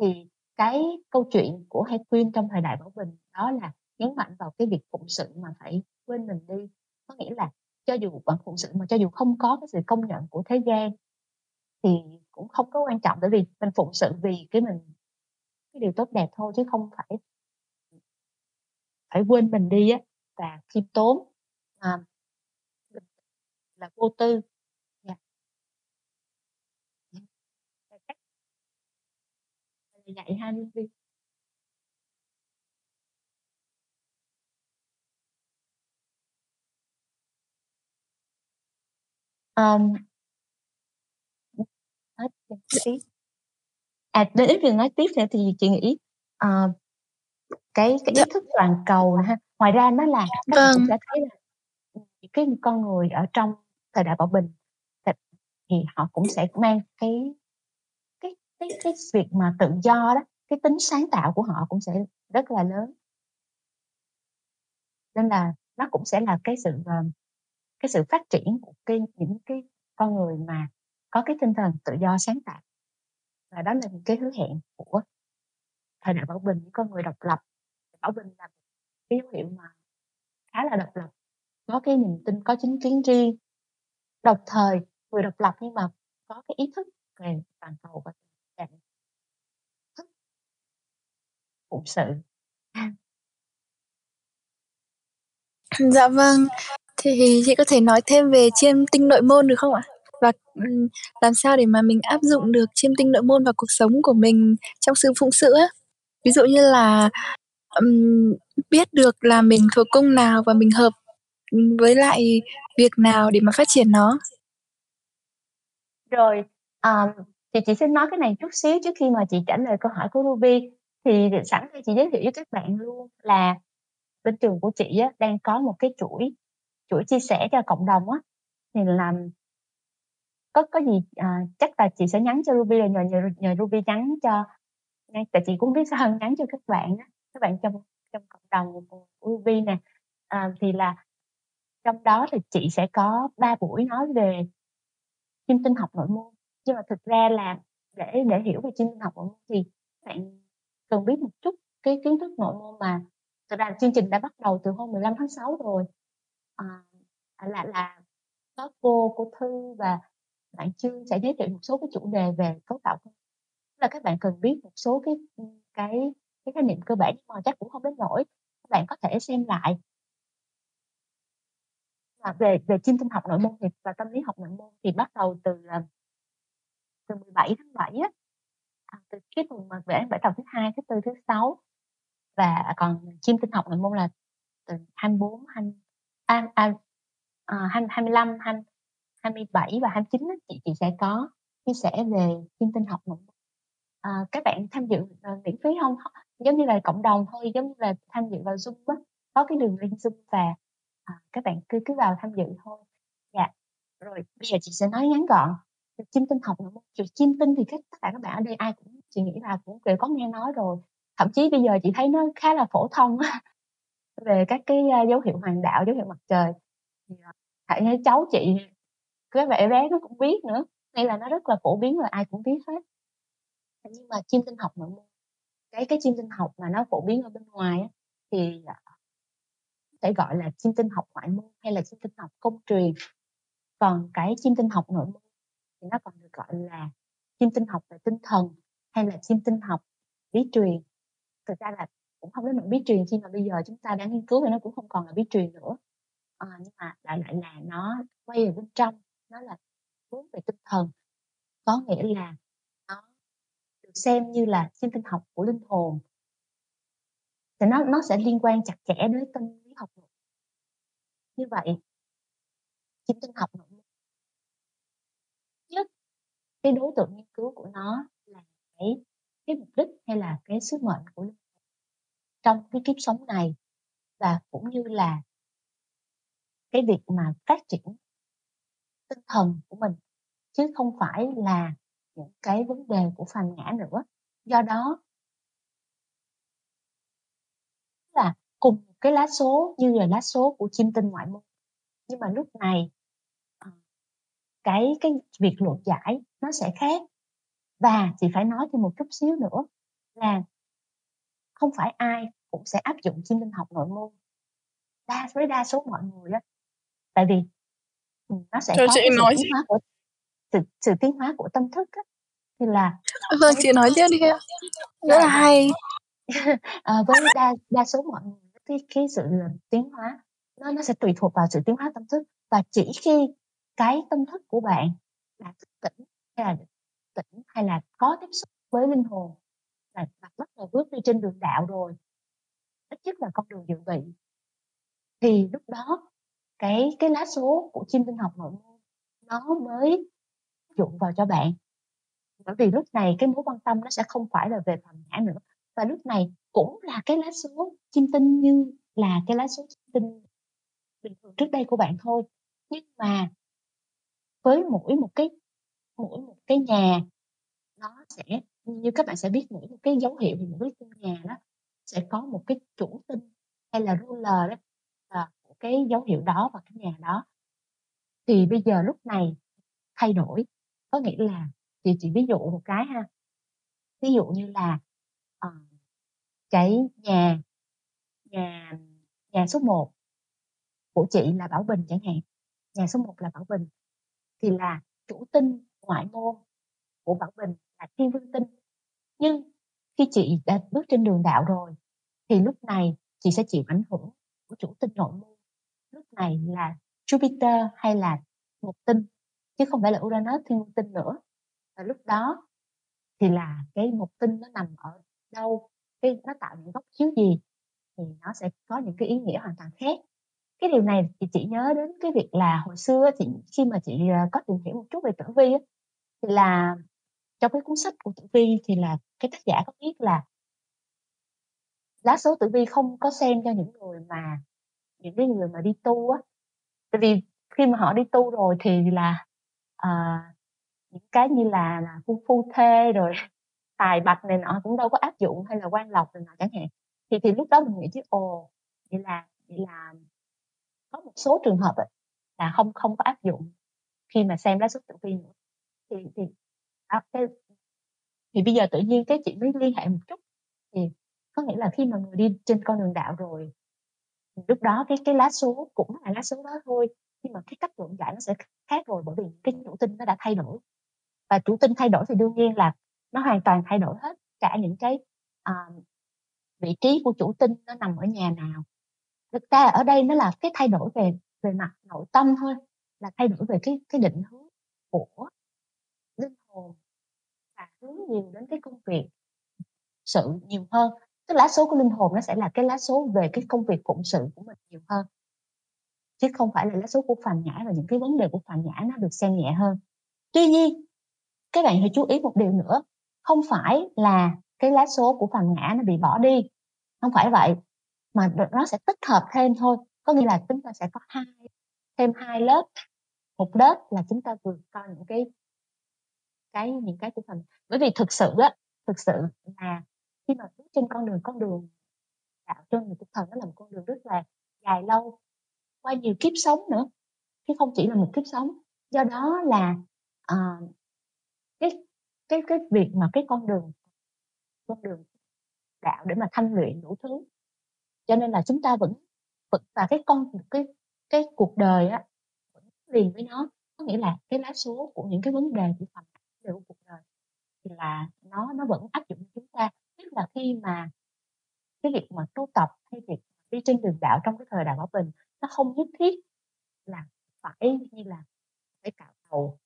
Thì cái câu chuyện của Haydn trong thời đại Bảo Bình đó là nhấn mạnh vào cái việc phụng sự mà phải quên mình đi. Có nghĩa là cho dù bạn phụng sự mà cho dù không có cái sự công nhận của thế gian thì cũng không có quan trọng, bởi vì mình phụng sự vì cái mình cái điều tốt đẹp thôi chứ không phải phải quên mình đi á, và khiêm tốn, à, là vô tư. Yeah. Ừm. Và vậy ha À, nếu nếu như nói tiếp à, nữa thì chị nghĩ, uh, cái cái ý Dạ. thức toàn cầu ha, ngoài ra nó là các bạn cũng Vâng. sẽ thấy là, những cái con người ở trong thời đại Bảo Bình th thì họ cũng sẽ mang cái cái cái cái việc mà tự do đó, cái tính sáng tạo của họ cũng sẽ rất là lớn. Nên là nó cũng sẽ là cái sự, ờ, cái sự phát triển của cái những cái con người mà có cái tinh thần tự do sáng tạo. Và đó là những cái hứa hẹn của thời đại Bảo Bình, những con người độc lập. Bảo Bình là cái dấu hiệu mà khá là độc lập, có cái niềm tin, có chính kiến riêng, đồng thời vừa độc lập nhưng mà có cái ý thức về toàn cầu và trạng thức phụng sự. Dạ vâng. Thì chị có thể nói thêm về chiêm tinh nội môn được không ạ? Và, làm sao để mà mình áp dụng được chiêm tinh nội môn vào cuộc sống của mình trong sự phụng sự á? Ví dụ như là, um, biết được là mình thuộc cung nào và mình hợp, với lại việc nào để mà phát triển nó. Rồi, um, thì chị xin nói cái này chút xíu trước khi mà chị trả lời câu hỏi của Ruby. Thì sẵn đây chị giới thiệu với các bạn luôn là bên trường của chị á, đang có một cái chuỗi chuỗi chia sẻ cho cộng đồng á, thì là có có gì, à, chắc là chị sẽ nhắn cho Ruby rồi nhờ nhờ nhờ Ruby nhắn cho ngay tại chị cũng biết sao nhắn cho các bạn á, các bạn trong trong cộng đồng của nè. À, thì là trong đó thì chị sẽ có 3 buổi nói về chim tinh học nội môn. Nhưng mà thực ra là để để hiểu về chim tinh học nội môn thì bạn cần biết một chút cái kiến thức nội môn mà thực ra chương trình đã bắt đầu từ hôm 15 tháng 6 rồi. À, à, là là có cô cô Thư và bạn Trương sẽ giới thiệu một số cái chủ đề về cấu tạo là các bạn cần biết một số cái, cái cái khái niệm cơ bản nhưng mà chắc cũng không đến nỗi, các bạn có thể xem lại. Và về về chiêm tinh học nội môn thì và tâm lý học nội môn thì bắt đầu từ, à, từ 17 tháng 7 á, à, từ cái tuần mà vẽ bảy tập thứ Hai, thứ Tư, thứ Sáu. Và còn chiêm tinh học nội môn là từ 24, 20 à, à, à, 25, 27 và 29 á, chị chị sẽ có chia sẻ về chiêm tinh học nội môn. À, các bạn tham dự, à, miễn phí không Giống như là cộng đồng thôi, giống như là tham dự vào Zoom á, có cái đường link Zoom và, à, các bạn cứ cứ vào tham dự thôi. Dạ, rồi bây giờ chị sẽ nói ngắn gọn Chim tinh học là môn. Việc chim tinh thì các tất cả các bạn ở đây ai cũng chị nghĩ là cũng đều có nghe nói rồi, thậm chí bây giờ chị thấy nó khá là phổ thông về các cái, dấu hiệu hoàng đạo, dấu hiệu mặt trời. À, hãy thấy cháu chị, các bạn bé nó cũng biết nữa, nên là nó rất là phổ biến và ai cũng biết hết. Nhưng mà chim tinh học nội môn, cái cái chiêm tinh học mà nó phổ biến ở bên ngoài á, thì, à gọi là chiêm tinh học ngoại môn hay là chiêm tinh học công truyền. Còn cái chiêm tinh học nội môn thì nó còn được gọi là chiêm tinh học về tinh thần hay là chiêm tinh học bí truyền. Thực ra là cũng không đến nỗi bí truyền khi mà bây giờ chúng ta đã nghiên cứu thì nó cũng không còn là bí truyền nữa. à, nhưng mà đại loại là nó quay về bên trong, nó là hướng về tinh thần. Có nghĩa là xem như là chiêm tinh học của linh hồn. Thì nó nó sẽ liên quan chặt chẽ đến tâm lý học nội Như vậy chiêm tinh học nội môn nhất, cái đối tượng nghiên cứu của nó là cái cái mục đích hay là cái sứ mệnh của linh trong cái kiếp sống này và cũng như là cái việc mà phát triển tinh thần của mình, chứ không phải là những cái vấn đề của phàm ngã nữa. Do đó là cùng một cái lá số như là lá số của chiêm tinh ngoại môn, nhưng mà lúc này, ờ, cái cái việc luận giải nó sẽ khác. Và chị phải nói thêm một chút xíu nữa là không phải ai cũng sẽ áp dụng chiêm tinh học nội môn. Đa với đa số mọi người á, tại vì, ừm, nó sẽ Cho có chị cái sự nói tiến chị. hóa của sự sự tiến hóa của tâm thức á, thì là Vâng, với chị nói tiếp đi ạ. Rất là hay. Ờ, với đa đa số mọi người cái cái sự, ờ, tiến hóa nó nó sẽ tùy thuộc vào sự tiến hóa tâm thức và chỉ khi cái tâm thức của bạn đã thức tỉnh hay là tỉnh hay là có tiếp xúc với linh hồn là bạn bắt đầu bước đi trên đường đạo rồi, ít nhất là con đường dự bị. Thì lúc đó cái cái lá số của chiêm tinh học nội môn nó mới dụng vào cho bạn. Bởi vì lúc này cái mối quan tâm nó sẽ không phải là về phần ngã nữa, và lúc này cũng là cái lá số chim tinh như là cái lá số chim tinh bình thường trước đây của bạn thôi. Nhưng mà với mỗi một cái mỗi một cái nhà nó sẽ như các bạn sẽ biết mỗi một cái dấu hiệu thì mỗi cái nhà đó sẽ có một cái chủ tinh hay là ruler đó, là cái dấu hiệu đó và cái nhà đó. Thì bây giờ lúc này thay đổi, có nghĩa là chị chỉ ví dụ một cái ha. Ví dụ như là, uh, cái nhà nhà nhà số 1 của chị là Bảo Bình chẳng hạn, nhà số 1 là Bảo Bình, thì là chủ tinh ngoại môn của Bảo Bình là Thiên Vương Tinh. Nhưng khi chị đã bước trên đường đạo rồi thì lúc này chị sẽ chịu ảnh hưởng của chủ tinh nội môn. Lúc này là Jupiter hay là một tinh chứ không phải là Uranus Thiên Tinh nữa. Và lúc đó thì là cái một tinh nó nằm ở đâu, cái nó tạo những góc chiếu gì thì nó sẽ có những cái ý nghĩa hoàn toàn khác cái điều này thì chị nhớ đến cái việc là hồi xưa chị khi mà chị à, có tìm hiểu một chút về tử vi thì là trong cái cuốn sách của tử vi thì là cái tác giả có viết là lá số tử vi không có xem cho những người mà những cái người mà đi tu á tại vì khi mà họ đi tu rồi thì là Ờ, những cái như là, là phu phu thê rồi tài bạch này nọ cũng đâu có áp dụng hay là quan lộc này nọ chẳng hạn. Thì thì lúc đó mình nghĩ chứ ồ vậy là vậy là có một số trường hợp ấy, là không không có áp dụng khi mà xem lá số tử vi nữa. Thì thì đó, cái, thì bây giờ tự nhiên cái chị mới liên hệ một chút thì có nghĩa là khi mà người đi trên con đường đạo rồi lúc đó cái cái lá số cũng là lá số đó thôi nhưng mà cái cách luận giải nó sẽ khác rồi bởi vì cái chủ tinh nó đã thay đổi. Và chủ tinh thay đổi thì đương nhiên là nó hoàn toàn thay đổi hết cả những cái uh, vị trí của chủ tinh nó nằm ở nhà nào. Thực ra ở đây nó là cái thay đổi về về mặt nội tâm thôi là thay đổi về cái cái định hướng của linh hồn và hướng nhiều đến cái công việc sự nhiều hơn. Cái lá số của linh hồn nó sẽ là cái lá số về cái công việc phụng sự của mình nhiều hơn chứ không phải là lá số của phàm nhã và những cái vấn đề của phàm nhã nó được xem nhẹ hơn. Tuy nhiên, các bạn hãy chú ý một điều nữa. Không phải là cái lá số của phàm ngã nó bị bỏ đi. Không phải vậy, mà nó sẽ tích hợp thêm thôi. Có nghĩa là chúng ta sẽ có hai, thêm hai lớp. Một lớp là chúng ta vừa coi những cái cái, những cái của phần bởi vì thực sự á, thực sự là khi mà bước trên con đường con đường đạo trên người tinh thần nó là một con đường rất là dài lâu qua nhiều kiếp sống nữa chứ không chỉ là một kiếp sống. Do đó là uh, cái cái cái việc mà cái con đường con đường đạo để mà thanh luyện đủ thứ. Cho nên là chúng ta vẫn vẫn và cái con cái cái cuộc đời á vẫn liền với nó. Có nghĩa là cái lá số của những cái vấn đề của phần đề của cuộc đời thì là nó nó vẫn áp dụng chúng ta. Tức là khi mà cái việc mà tu tập hay việc đi trên đường đạo trong cái thời đại bảo bình nó không nhất thiết là phải như là phải cạo đầu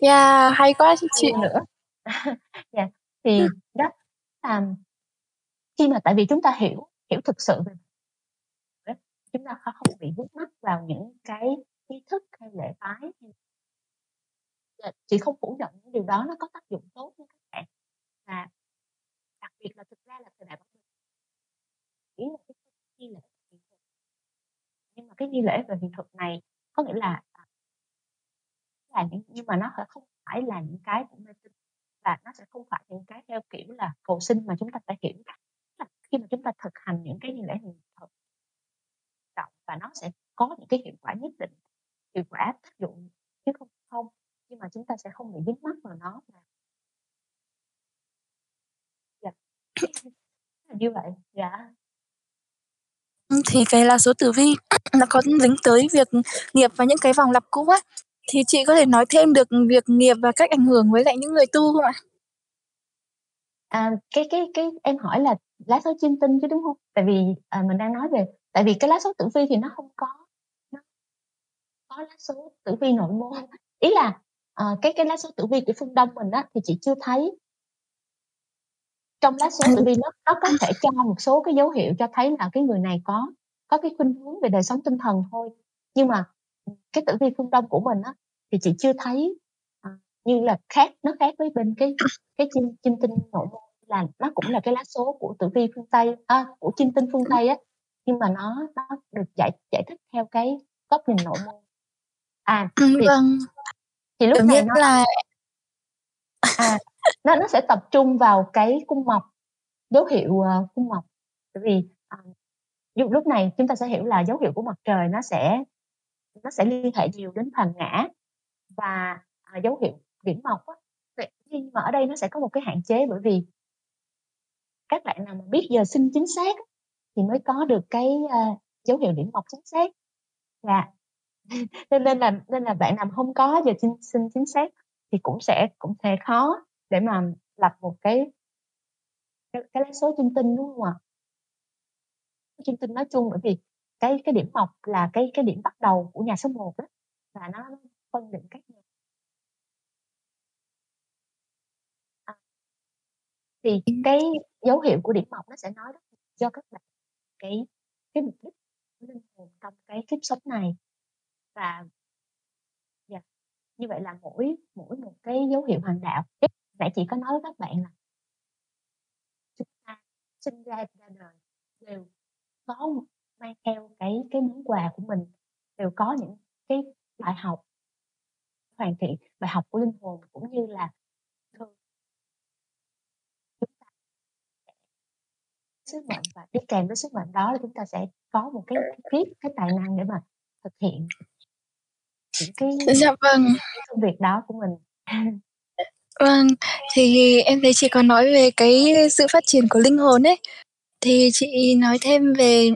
Yeah, hay quá chị nữa. yeah. Thì đó là khi mà tại vì chúng ta hiểu hiểu thực sự về chúng ta không bị vướng mắc vào những cái ý thức hay lễ phái dạ, chị không phủ nhận những điều đó nó có tác dụng tốt với các bạn và đặc biệt là thực ra là thời đại bắc ý là cái nghi lễ nhưng mà cái nghi lễ về hiện thực này có nghĩa là à, là những, nhưng mà nó không phải là những cái của mê tín, và nó sẽ không phải những cái theo kiểu là cầu sinh mà chúng ta phải hiểu là khi mà chúng ta thực hành những cái nghi lễ hiện thực trọng và nó sẽ có những cái hiệu quả nhất định, hiệu quả tác dụng chứ không không, nhưng mà chúng ta sẽ không bị dính mắc vào nó mà. Dạ. Như vậy dạ. Ừ, thì cái là số tử vi nó có dính tới việc nghiệp và những cái vòng lặp cũ á thì chị có thể nói thêm được việc nghiệp và cách ảnh hưởng với lại những người tu không ạ? À, cái cái cái em hỏi là lá số chim tinh chứ đúng không? Tại vì à, mình đang nói về tại vì cái lá số tử vi thì nó không có nó có lá số tử vi nội môn ý là à, cái cái lá số tử vi của phương đông mình á thì chị chưa thấy trong lá số tử vi nó nó có thể cho một số cái dấu hiệu cho thấy là cái người này có có cái khuynh hướng về đời sống tinh thần thôi. Nhưng mà cái tử vi phương đông của mình á thì chị chưa thấy à, như là khác nó khác với bên cái cái chim chim tinh nội môn là nó cũng là cái lá số của tử vi phương tây à, của chim tinh phương tây á. Nhưng mà nó nó được giải giải thích theo cái góc nhìn nội môn. À thì, vâng. thì lúc Được này nó là à nó nó sẽ tập trung vào cái cung mọc dấu hiệu uh, cung mọc. Bởi vì uh, lúc này chúng ta sẽ hiểu là dấu hiệu của mặt trời nó sẽ nó sẽ liên hệ nhiều đến hoàng ngã và uh, dấu hiệu điểm mộc á. nhưng mà ở đây nó sẽ có một cái hạn chế bởi vì các bạn nào mà biết giờ sinh chính xác thì mới có được cái uh, dấu hiệu điểm mộc chính xác. Dạ. Nên nên là nên là bạn nào không có giờ sinh, sinh chính xác thì cũng sẽ cũng sẽ khó để mà lập một cái cái cái lá số chung tinh, đúng hông ạ? Chung tinh nói chung bởi vì cái cái điểm mọc là cái cái điểm bắt đầu của nhà số 1 á, và nó phân định các nhà. À. Thì cái dấu hiệu của điểm mọc nó sẽ nói rất cho các bạn cái cái mục đích của linh hồn trong cái kiếp sống này. Và như vậy là mỗi mỗi một cái dấu hiệu hoàng đạo nãy chị có nói với các bạn là chúng ta sinh ra ra đời đều có mang theo cái cái món quà của mình, đều có những cái bài học hoàn thiện, bài học của linh hồn cũng như là thường. Chúng ta sẽ sứ mệnh và đi kèm với sứ mệnh đó là chúng ta sẽ có một cái kiếp, cái tài năng để mà thực hiện những cái Dạ vâng. công việc đó của mình. Vâng, thì em thấy chị có nói về cái sự phát triển của linh hồn ấy, thì chị nói thêm về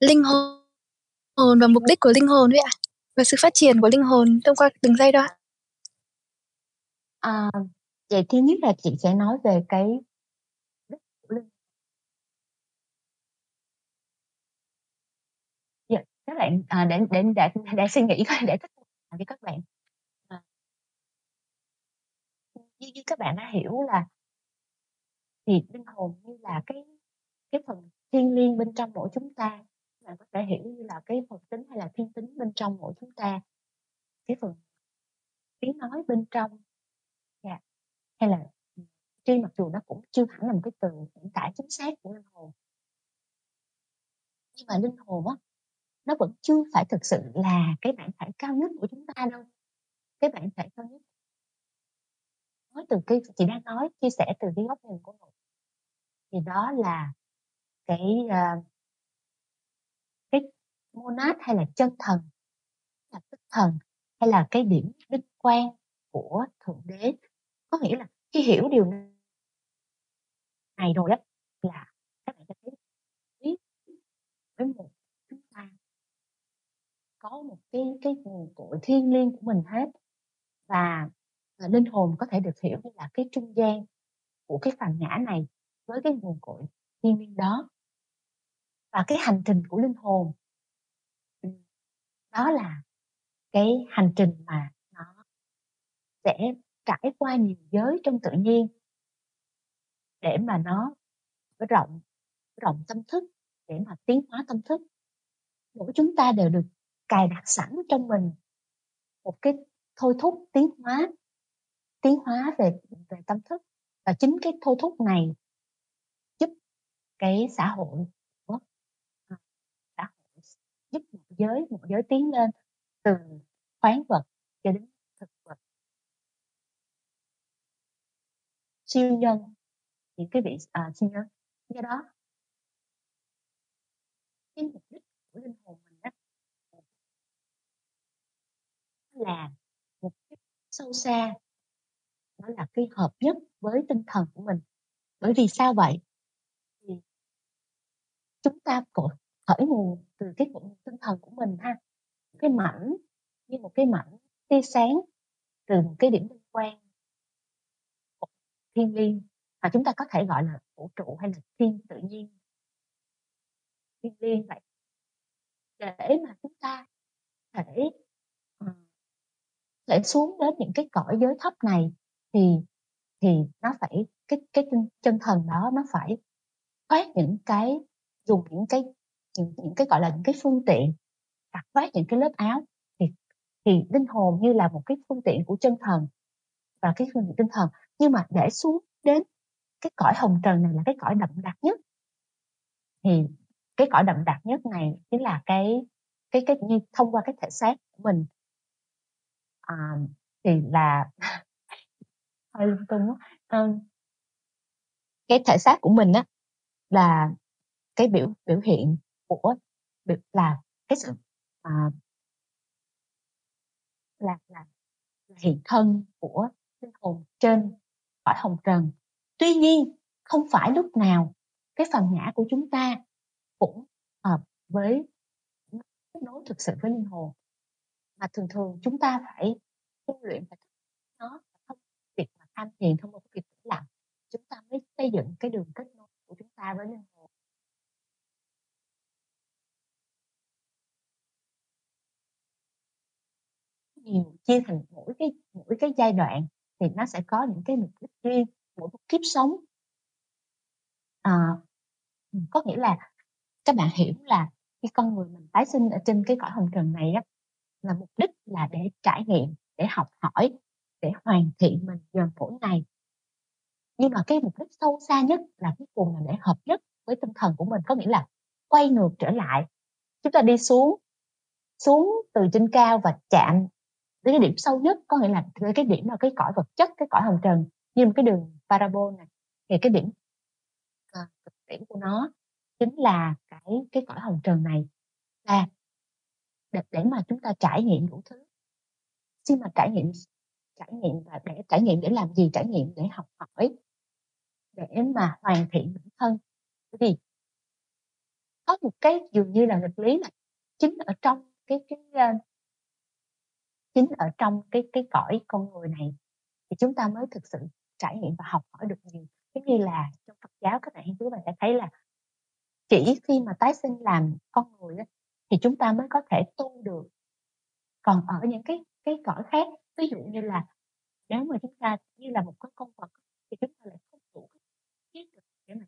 linh hồn và mục đích của linh hồn ấy ạ, và sự phát triển của linh hồn thông qua từng giai đoạn. À, vậy thứ nhất là chị sẽ nói về cái linh Dạ, các bạn, à, để để để để suy nghĩ coi để với các bạn. À. Như như các bạn đã hiểu là thì linh hồn như là cái cái phần thiên liêng bên trong mỗi chúng ta, các bạn có thể hiểu như là cái phần tính hay là thiên tính bên trong mỗi chúng ta. Cái phần tiếng nói bên trong. yeah. hay là, tri tuy mặc dù nó cũng chưa hẳn là một cái từ diễn tả chính xác của linh hồn. Nhưng mà linh hồn á, nó vẫn chưa phải thực sự là cái bản thể cao nhất của chúng ta đâu. Cái bản thể cao nhất nói từ cái chị đang nói, chia sẻ từ cái góc nhìn của mình thì đó là cái, ờ, cái monad hay là chân thần, là tinh thần, hay là cái điểm đích quan của Thượng Đế. Có nghĩa là khi hiểu điều này rồi đó là các bạn sẽ thấy biết với một có một cái cái nguồn cội thiêng liêng của mình hết. Và, và linh hồn có thể được hiểu như là cái trung gian của cái phần ngã này với cái nguồn cội thiêng liêng đó. Và cái hành trình của linh hồn ừ, đó là cái hành trình mà nó sẽ trải qua nhiều giới trong tự nhiên để mà nó mở rộng mở rộng tâm thức, để mà tiến hóa tâm thức. Mỗi chúng ta đều được cài đặt sẵn trong mình một cái thôi thúc tiến hóa tiến hóa về về tâm thức. Và chính cái thôi thúc này giúp cái xã hội của à, xã hội giúp một giới một giới tiến lên từ khoáng vật cho đến thực vật. Siêu nhân, những cái vị, à, siêu nhân. Do đó cái mục đích của linh hồn mình á là một cái sâu xa đó là cái hợp nhất với tinh thần của mình. Bởi vì sao vậy? thì chúng ta cội khởi nguồn từ cái nguồn tinh thần của mình ha. Cái mảnh như một cái mảnh tia sáng từ một cái điểm liên quan thiên liêng, và chúng ta có thể gọi là vũ trụ hay là thiên tự nhiên. thiên liêng vậy. Để mà chúng ta thể, thể xuống đến những cái cõi giới thấp này thì thì nó phải cái cái chân chân thần đó nó phải thoát những cái dùng những cái những những cái, gọi là, những cái phương tiện, đặt thoát những cái lớp áo thì thì linh hồn như là một cái phương tiện của chân thần và cái phương tiện tinh thần. Nhưng mà để xuống đến cái cõi hồng trần này là cái cõi đậm đặc nhất. Thì cái cõi đậm đặc nhất này chính là cái cái cái như thông qua cái thể xác của mình. À, thì là hơi lung tung quá. Ờ, cái thể xác của mình á là cái biểu biểu hiện của biểu là cái sự, à là là hiện thân của linh hồn trên khỏi hồng trần. Tuy nhiên, không phải lúc nào cái phần ngã của chúng ta cũng hợp với kết nối thực sự với linh hồn mà thường thường chúng ta phải tu luyện và nó thông việc mà tham thiền thông qua cái việc tĩnh lặng chúng ta mới xây dựng cái đường kết nối của chúng ta với linh hồn. Nhiều chia thành mỗi cái mỗi cái giai đoạn thì nó sẽ có những cái mục đích riêng mỗi một kiếp sống. À, có nghĩa là các bạn hiểu là khi con người mình tái sinh ở trên cái cõi hồng trần này á là mục đích là để trải nghiệm để học hỏi để hoàn thiện mình dần mỗi ngày. Nhưng mà cái mục đích sâu xa nhất là cuối cùng là để hợp nhất với tinh thần của mình có nghĩa là quay ngược trở lại. Chúng ta đi xuống xuống từ trên cao và chạm đến cái điểm sâu nhất có nghĩa là cái điểm là cái cõi vật chất cái cõi hồng trần. Như một cái đường parabol này thì cái điểm à, điểm của nó chính là cái cái cõi hồng trần này và để, để mà chúng ta trải nghiệm đủ thứ. Khi mà trải nghiệm trải nghiệm và để trải nghiệm để làm gì trải nghiệm để học hỏi để mà hoàn thiện bản thân. Bởi vì có một cái dường như là nghịch lý là chính ở trong cái cái uh, chính ở trong cái cái cõi con người này thì chúng ta mới thực sự trải nghiệm và học hỏi được nhiều. Giống như là trong Phật giáo các bạn chú bạn sẽ thấy là chỉ khi mà tái sinh làm con người thì chúng ta mới có thể tu được. Còn ở những cái cái cõi khác ví dụ như là nếu mà chúng ta như là một cái con vật thì chúng ta lại không đủ kiến thức để mà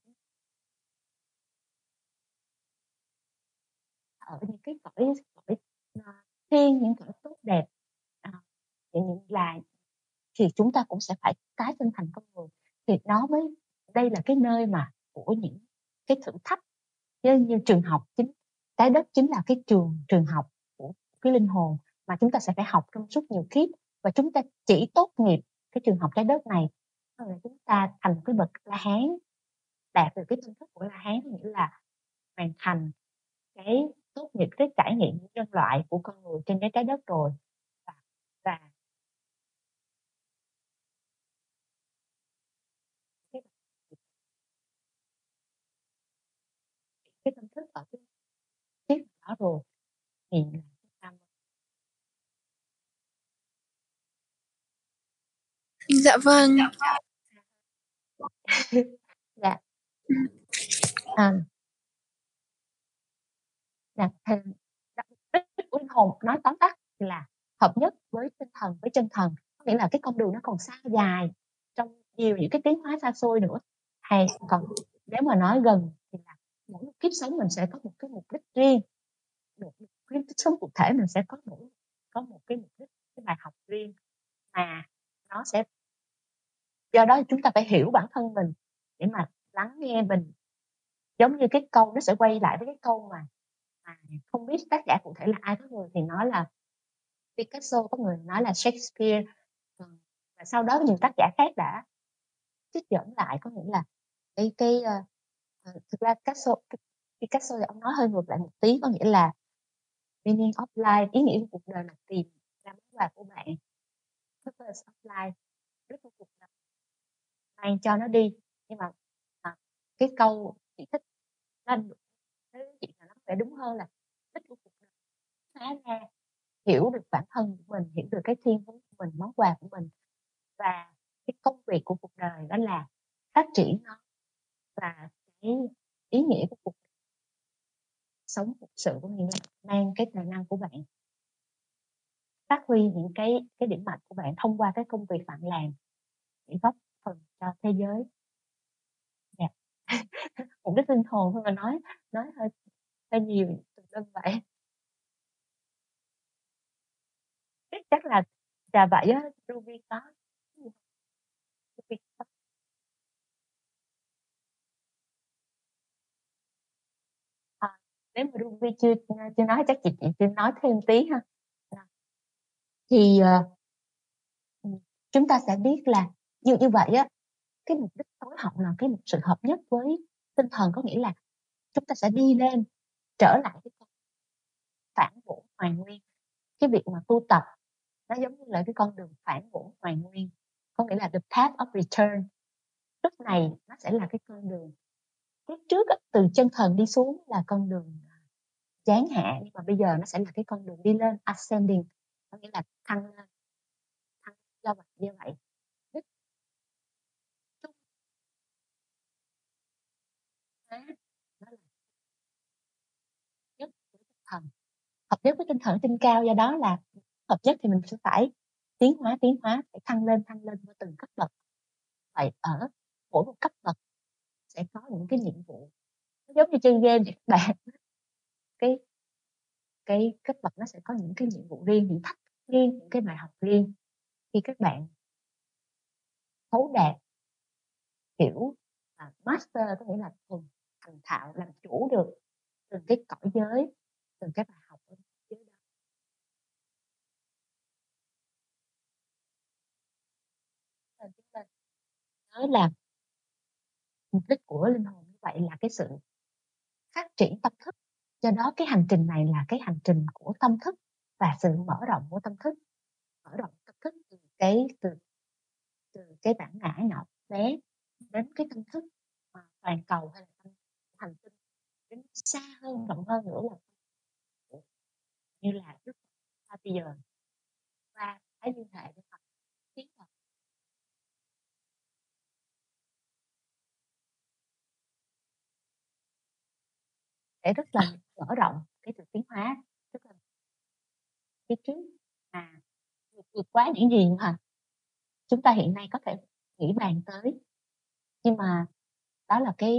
ở những cái cõi cõi à, thiên những cõi tốt đẹp à, những là thì chúng ta cũng sẽ phải tái sinh thành con người. Thì nó mới đây là cái nơi mà của những cái thử thách như, như trường học chính trái đất chính là cái trường trường học của cái linh hồn mà chúng ta sẽ phải học trong suốt nhiều kiếp và chúng ta chỉ tốt nghiệp cái trường học trái đất này. Là chúng ta thành một cái bậc la hán đạt được cái tâm thức của la hán nghĩa là hoàn thành cái tốt nghiệp cái trải nghiệm nhân loại của con người trên cái trái đất rồi. Và, và cái tâm thức ở cái đó rồi thì Dạ vâng. Dạ. À. Dạ, thì đích của hồn nói tóm tắt là hợp nhất với tinh thần với chân thần có nghĩa là cái con đường nó còn xa dài trong nhiều những cái tiến hóa xa xôi nữa hay còn nếu mà nói gần thì là mỗi kiếp sống mình sẽ có một cái mục đích riêng một kiếp sống cụ thể mình sẽ có một có một cái mục đích cái bài học riêng mà nó sẽ do đó chúng ta phải hiểu bản thân mình để mà lắng nghe mình. Giống như cái câu nó sẽ quay lại với cái câu mà mà không biết tác giả cụ thể là ai có người thì nói là Picasso có người nói là Shakespeare ờ, và sau đó nhiều tác giả khác đã trích dẫn lại có nghĩa là cái cái uh, thực ra Picasso Picasso thì ông nói hơi ngược lại một tí có nghĩa là meaning of life ý nghĩa của cuộc đời là tìm ra món quà của bạn. Purpose of life rất là cuộc đời mang cho nó đi. Nhưng mà à, cái câu chị thích nó chị là nó phải đúng hơn là thích của cuộc đời. Phá ra hiểu được bản thân của mình hiểu được cái thiên hướng của mình món quà của mình. Và cái công việc của cuộc đời đó là phát triển nó và cái ý nghĩa của cuộc sống thực sự của mình mang cái tài năng của bạn. Phát huy những cái cái điểm mạnh của bạn thông qua cái công việc bạn làm để góp phần cho thế giới. Yeah. Một cái tinh hồn thôi mà nói nói hơi hơi nhiều từ đơn vậy chắc là là vậy á, Ruby có Ruby có à, nếu mà Ruby chưa chưa nói chắc chị chị chưa nói thêm tí ha. Thì uh, chúng ta sẽ biết là như như vậy á cái mục đích tối hậu là cái một sự hợp nhất với tinh thần có nghĩa là chúng ta sẽ đi lên trở lại cái con phản vũ hoàn nguyên. Cái việc mà tu tập nó giống như là cái con đường phản vũ hoàn nguyên có nghĩa là the path of return. Lúc này nó sẽ là cái con đường lúc trước từ chân thần đi xuống là con đường à, chán hạ, nhưng mà bây giờ nó sẽ là cái con đường đi lên, ascending. Có nghĩa là thăng lên, thăng do vậy như vậy. Nhất với tinh thần. Hợp nhất với tinh thần, tinh cao, do đó là hợp nhất thì mình sẽ phải tiến hóa tiến hóa, phải thăng lên thăng lên qua từng cấp bậc. Vậy ở mỗi một cấp bậc sẽ có những cái nhiệm vụ. Nó giống như chơi game các bạn cái cái cấp bậc nó sẽ có những cái nhiệm vụ riêng những thách riêng những cái bài học riêng. Khi các bạn thấu đạt hiểu à, master có nghĩa là thuần thành thạo làm chủ được từng cái cõi giới từng cái bài học ở giới đó. Nói là mục đích của linh hồn như vậy là cái sự phát triển tâm thức. Do đó cái hành trình này là cái hành trình của tâm thức và sự mở rộng của tâm thức. Mở rộng tâm thức từ cái, từ từ cái bản ngã nhỏ bé đến cái tâm thức mà toàn cầu hay là tâm, hành tinh đến xa hơn, rộng hơn nữa là như là đức bây giờ và cái liên hệ với Phật tiến vào sẽ rất là mở rộng cái sự tiến hóa rất là phía trước mà vượt quá những gì mà chúng ta hiện nay có thể nghĩ bàn tới. Nhưng mà đó là cái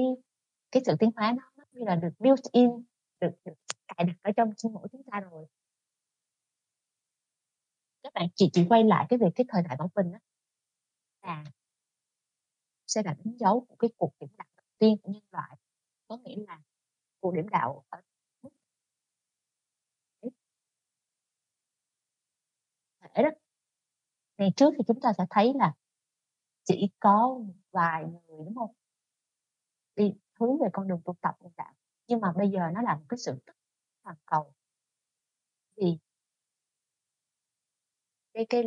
cái sự tiến hóa nó như là được built in được, được cài đặt ở trong sinh mỗi chúng ta rồi. Các bạn chỉ chỉ quay lại cái việc cái thời đại bảo bình đó là sẽ là đánh dấu của cái cuộc kiểm đặt đầu tiên của nhân loại. Có nghĩa là cuộc điểm đạo ở thể đó. Ngày trước thì chúng ta sẽ thấy là chỉ có vài người, đúng không? Đi hướng về con đường tu tập nhân đạo. Nhưng mà bây giờ nó là một cái sự toàn cầu. Vì cái cái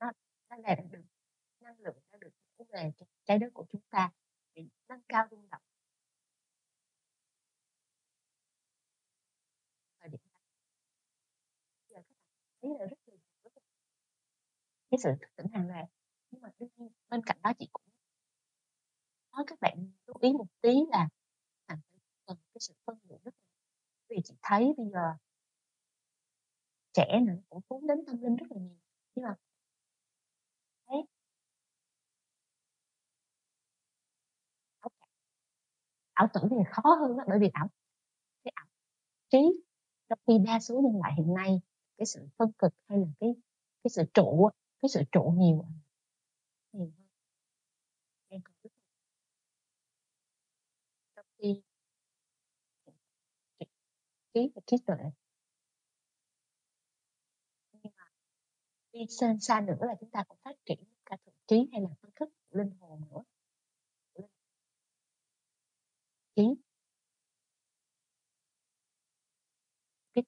nó nó là được năng lượng, nó được về trái đất của chúng ta. Để nâng cao rung động thời điểm này giờ các bạn thấy là rất là cái sự thức tỉnh hàng loạt nhưng mà đương nhiên bên cạnh đó chị cũng nói các bạn lưu ý một tí là cần cần cái sự phân biệt rất là vì chị thấy bây giờ trẻ nữa cũng hướng đến tâm linh rất là nhiều. Nhưng mà thấy ảo, ảo tưởng thì khó hơn đó bởi vì ảo cái ảo trí trong khi đa số nhân loại hiện nay cái sự phân cực hay là cái cái sự trụ cái sự trụ nhiều nhiều hơn. Em còn rất trong khi trí và trí tuệ. Nhưng mà đi xa xa nữa là chúng ta cũng phát triển cả thượng trí hay là phân thức linh hồn nữa. Trí cái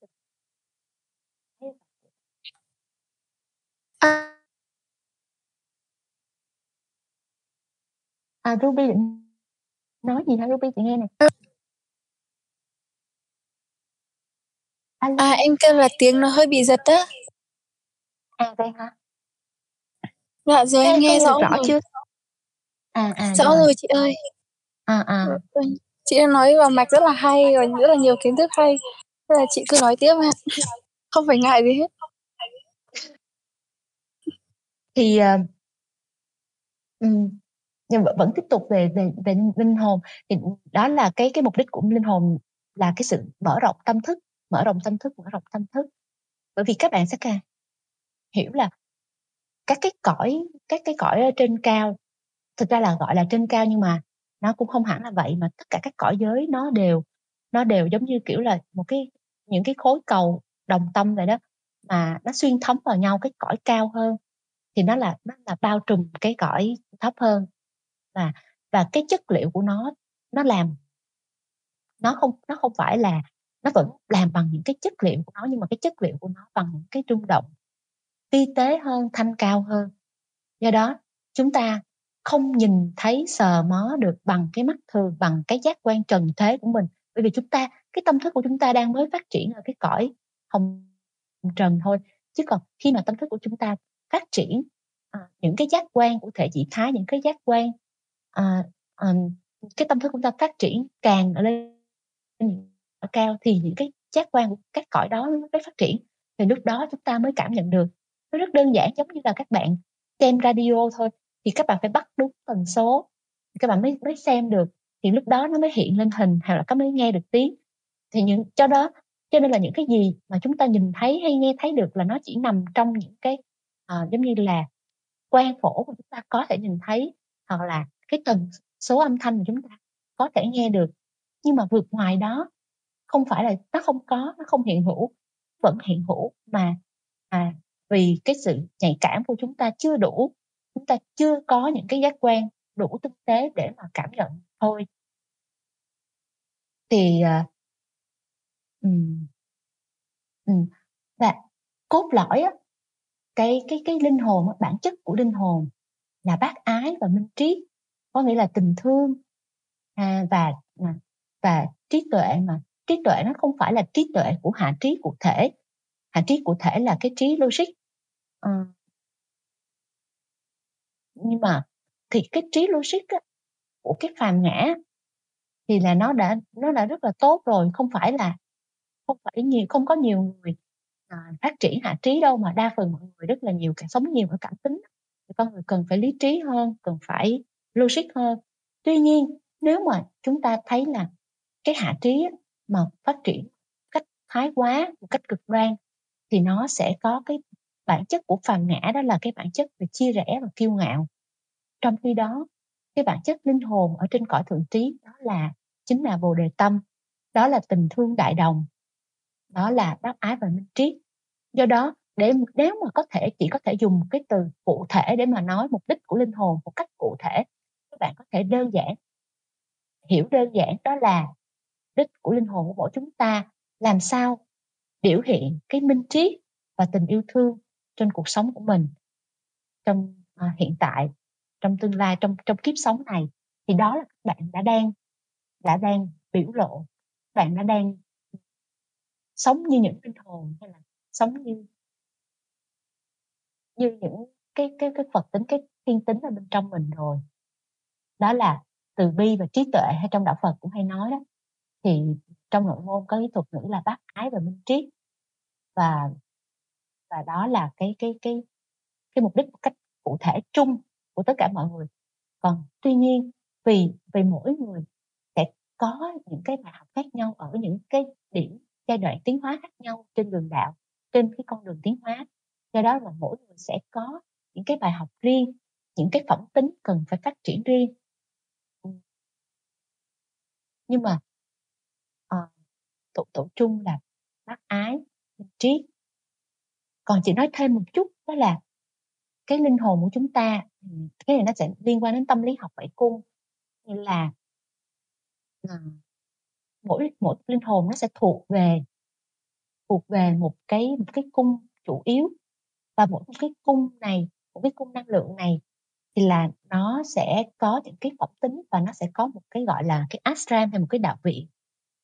À. À, Ruby định nói gì hả Ruby? Chị nghe nè. À, em kêu là tiếng nó hơi bị giật á. À, vậy hả? Dạ, rồi em nghe rõ rõ chưa? À, à, Rõ rồi. rồi chị ơi. À, à. Vâng, chị đã nói vào mạch rất là hay và rất là nhiều kiến thức hay. Thế là chị cứ nói tiếp ạ. Không phải ngại gì hết. Thì, ờ nhưng vẫn vẫn tiếp tục về về về linh hồn, thì đó là cái cái mục đích của linh hồn là cái sự mở rộng tâm thức, mở rộng tâm thức, mở rộng tâm thức. Bởi vì các bạn sẽ càng hiểu là các cái cõi các cái cõi ở trên cao, thực ra là gọi là trên cao nhưng mà nó cũng không hẳn là vậy, mà tất cả các cõi giới nó đều nó đều giống như, kiểu là, một cái những cái khối cầu đồng tâm vậy đó, mà nó xuyên thấm vào nhau cái cõi cao hơn thì nó là nó là bao trùm cái cõi thấp hơn. Và và cái chất liệu của nó nó làm nó không nó không phải là nó vẫn làm bằng những cái chất liệu của nó nhưng mà cái chất liệu của nó bằng những cái rung động vi tế hơn, thanh cao hơn. Do đó, chúng ta không nhìn thấy, sờ mó được bằng cái mắt thường, bằng cái giác quan trần thế của mình. Bởi vì chúng ta cái tâm thức của chúng ta đang mới phát triển ở cái cõi hồng trần thôi. chứ còn khi mà tâm thức của chúng ta phát triển à, những cái giác quan của thể dị thái những cái giác quan à, à, cái tâm thức của chúng ta phát triển càng ở lên ở cao thì những cái giác quan của các cõi đó nó mới phát triển. Thì lúc đó chúng ta mới cảm nhận được. Nó rất đơn giản giống như là các bạn xem radio thôi thì các bạn phải bắt đúng tần số các bạn mới mới xem được. Thì lúc đó nó mới hiện lên hình hoặc là các mới nghe được tiếng. Thì những cho đó cho nên là những cái gì mà chúng ta nhìn thấy hay nghe thấy được là nó chỉ nằm trong những cái uh, giống như là quan phổ mà chúng ta có thể nhìn thấy hoặc là cái tần số âm thanh mà chúng ta có thể nghe được. Nhưng mà vượt ngoài đó không phải là nó không có nó không hiện hữu vẫn hiện hữu mà à vì cái sự nhạy cảm của chúng ta chưa đủ chúng ta chưa có những cái giác quan đủ tinh tế để mà cảm nhận thôi. Thì uh, um, um, và cốt lõi á cái cái cái linh hồn bản chất của linh hồn là bác ái và minh trí có nghĩa là tình thương. À, và à, và trí tuệ mà trí tuệ nó không phải là trí tuệ của hạ trí cụ thể. Hạ trí cụ thể là cái trí logic. À, nhưng mà thì cái trí logic á, của cái phàm ngã thì là nó đã nó đã rất là tốt rồi không phải là không phải nhiều không có nhiều người à, phát triển hạ trí đâu mà đa phần mọi người rất là nhiều cả sống nhiều ở cảm tính. Con người cần phải lý trí hơn cần phải logic hơn. Tuy nhiên nếu mà chúng ta thấy là cái hạ trí mà phát triển cách thái quá một cách cực đoan thì nó sẽ có cái bản chất của phàm ngã đó là cái bản chất về chia rẽ và kiêu ngạo. Trong khi đó cái bản chất linh hồn ở trên cõi thượng trí đó là chính là bồ đề tâm đó là tình thương đại đồng đó là bác ái và minh trí do đó để nếu mà có thể chỉ có thể dùng cái từ cụ thể để mà nói mục đích của linh hồn một cách cụ thể. Các bạn có thể đơn giản hiểu đơn giản đó là đích của linh hồn của mỗi chúng ta làm sao biểu hiện cái minh trí và tình yêu thương trên cuộc sống của mình trong à, hiện tại trong tương lai trong trong kiếp sống này. Thì đó là các bạn đã đang đã đang biểu lộ bạn đã đang sống như những linh hồn hay là sống như như những cái cái cái Phật tính, cái thiên tính ở bên trong mình rồi. Đó là từ bi và trí tuệ, hay trong đạo Phật cũng hay nói đó. Thì trong nội môn có cái thuật ngữ là bác ái và minh trí và và đó là cái cái cái cái mục đích một cách cụ thể chung của tất cả mọi người. Còn tuy nhiên, vì vì mỗi người sẽ có những cái bài học khác nhau ở những cái điểm, giai đoạn tiến hóa khác nhau trên đường đạo trên cái con đường tiến hóa. Do đó là mỗi người sẽ có những cái bài học riêng những cái phẩm tính cần phải phát triển riêng. Ừ. Nhưng mà uh, tổ tổ chung là bác ái minh trí còn chị nói thêm một chút đó là cái linh hồn của chúng ta cái này nó sẽ liên quan đến tâm lý học bảy cung. Như là uh, mỗi mỗi linh hồn nó sẽ thuộc về thuộc về một cái một cái cung chủ yếu. Và mỗi một cái cung này một cái cung năng lượng này thì là nó sẽ có những cái phẩm tính và nó sẽ có một cái gọi là cái ashram hay một cái đạo viện.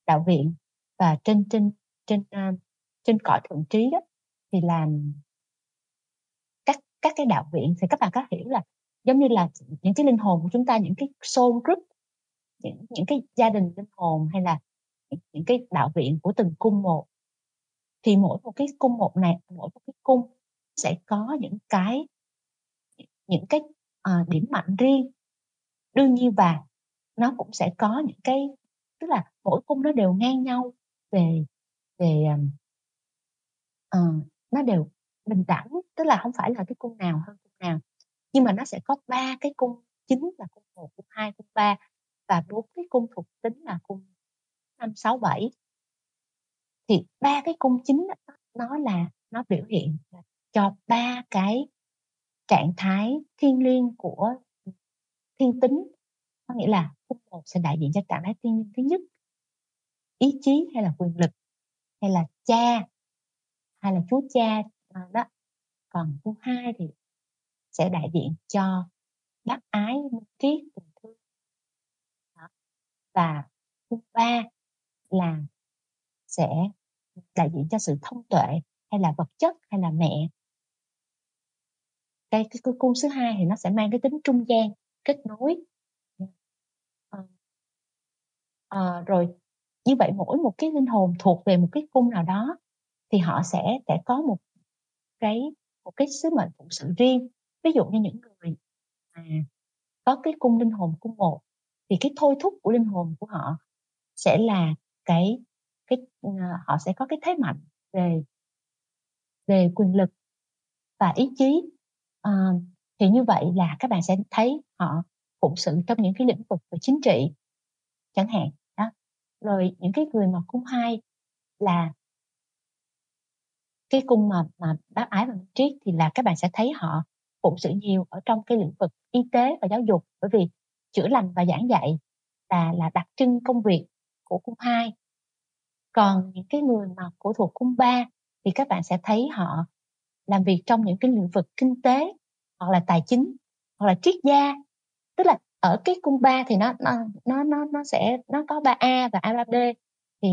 Đạo viện và trên trên trên ờ, trên cõi thượng trí đó thì là các các cái đạo viện thì các bạn có hiểu là giống như là những cái linh hồn của chúng ta những cái soul group những những cái gia đình linh hồn hay là những, những cái đạo viện của từng cung một thì mỗi một cái cung một này mỗi một cái cung sẽ có những cái những cái uh, điểm mạnh riêng. Đương nhiên và nó cũng sẽ có những cái tức là mỗi cung nó đều ngang nhau về về uh, nó đều bình đẳng tức là không phải là cái cung nào hơn cung nào. Nhưng mà nó sẽ có ba cái cung chính là cung một cung hai cung ba và bốn cái cung thuộc tính là cung năm sáu bảy thì ba cái cung chính đó, nó là nó biểu hiện cho ba cái trạng thái thiên liêng của thiên tính. Có nghĩa là cung một sẽ đại diện cho trạng thái thiên liêng thứ nhất. Ý chí hay là quyền lực hay là cha hay là chúa cha à, đó. Còn cung hai thì sẽ đại diện cho bác ái minh triết tình thương. Đó. và cung ba là sẽ đại diện cho sự thông tuệ hay là vật chất hay là mẹ. Cái cái, cái cung số 2 thì nó sẽ mang cái tính trung gian kết nối. À, à, rồi như vậy mỗi một cái linh hồn thuộc về một cái cung nào đó thì họ sẽ sẽ có một cái một cái sứ mệnh phụng sự riêng. Ví dụ như những người mà có cái cung linh hồn cung một thì cái thôi thúc của linh hồn của họ sẽ là cái cái uh, họ sẽ có cái thế mạnh về về quyền lực và ý chí. Uh, thì như vậy là các bạn sẽ thấy họ phụng sự trong những cái lĩnh vực về chính trị chẳng hạn đó. Rồi những cái người mà cung hai là cái cung mà mà bác ái và minh triết thì là các bạn sẽ thấy họ phụng sự nhiều ở trong cái lĩnh vực y tế và giáo dục bởi vì chữa lành và giảng dạy là là đặc trưng công việc của cung hai còn những cái người mà của thuộc cung ba thì các bạn sẽ thấy họ làm việc trong những cái lĩnh vực kinh tế hoặc là tài chính hoặc là triết gia. Tức là ở cái cung ba thì nó nó nó nó nó sẽ nó có ba a và a ba b. Thì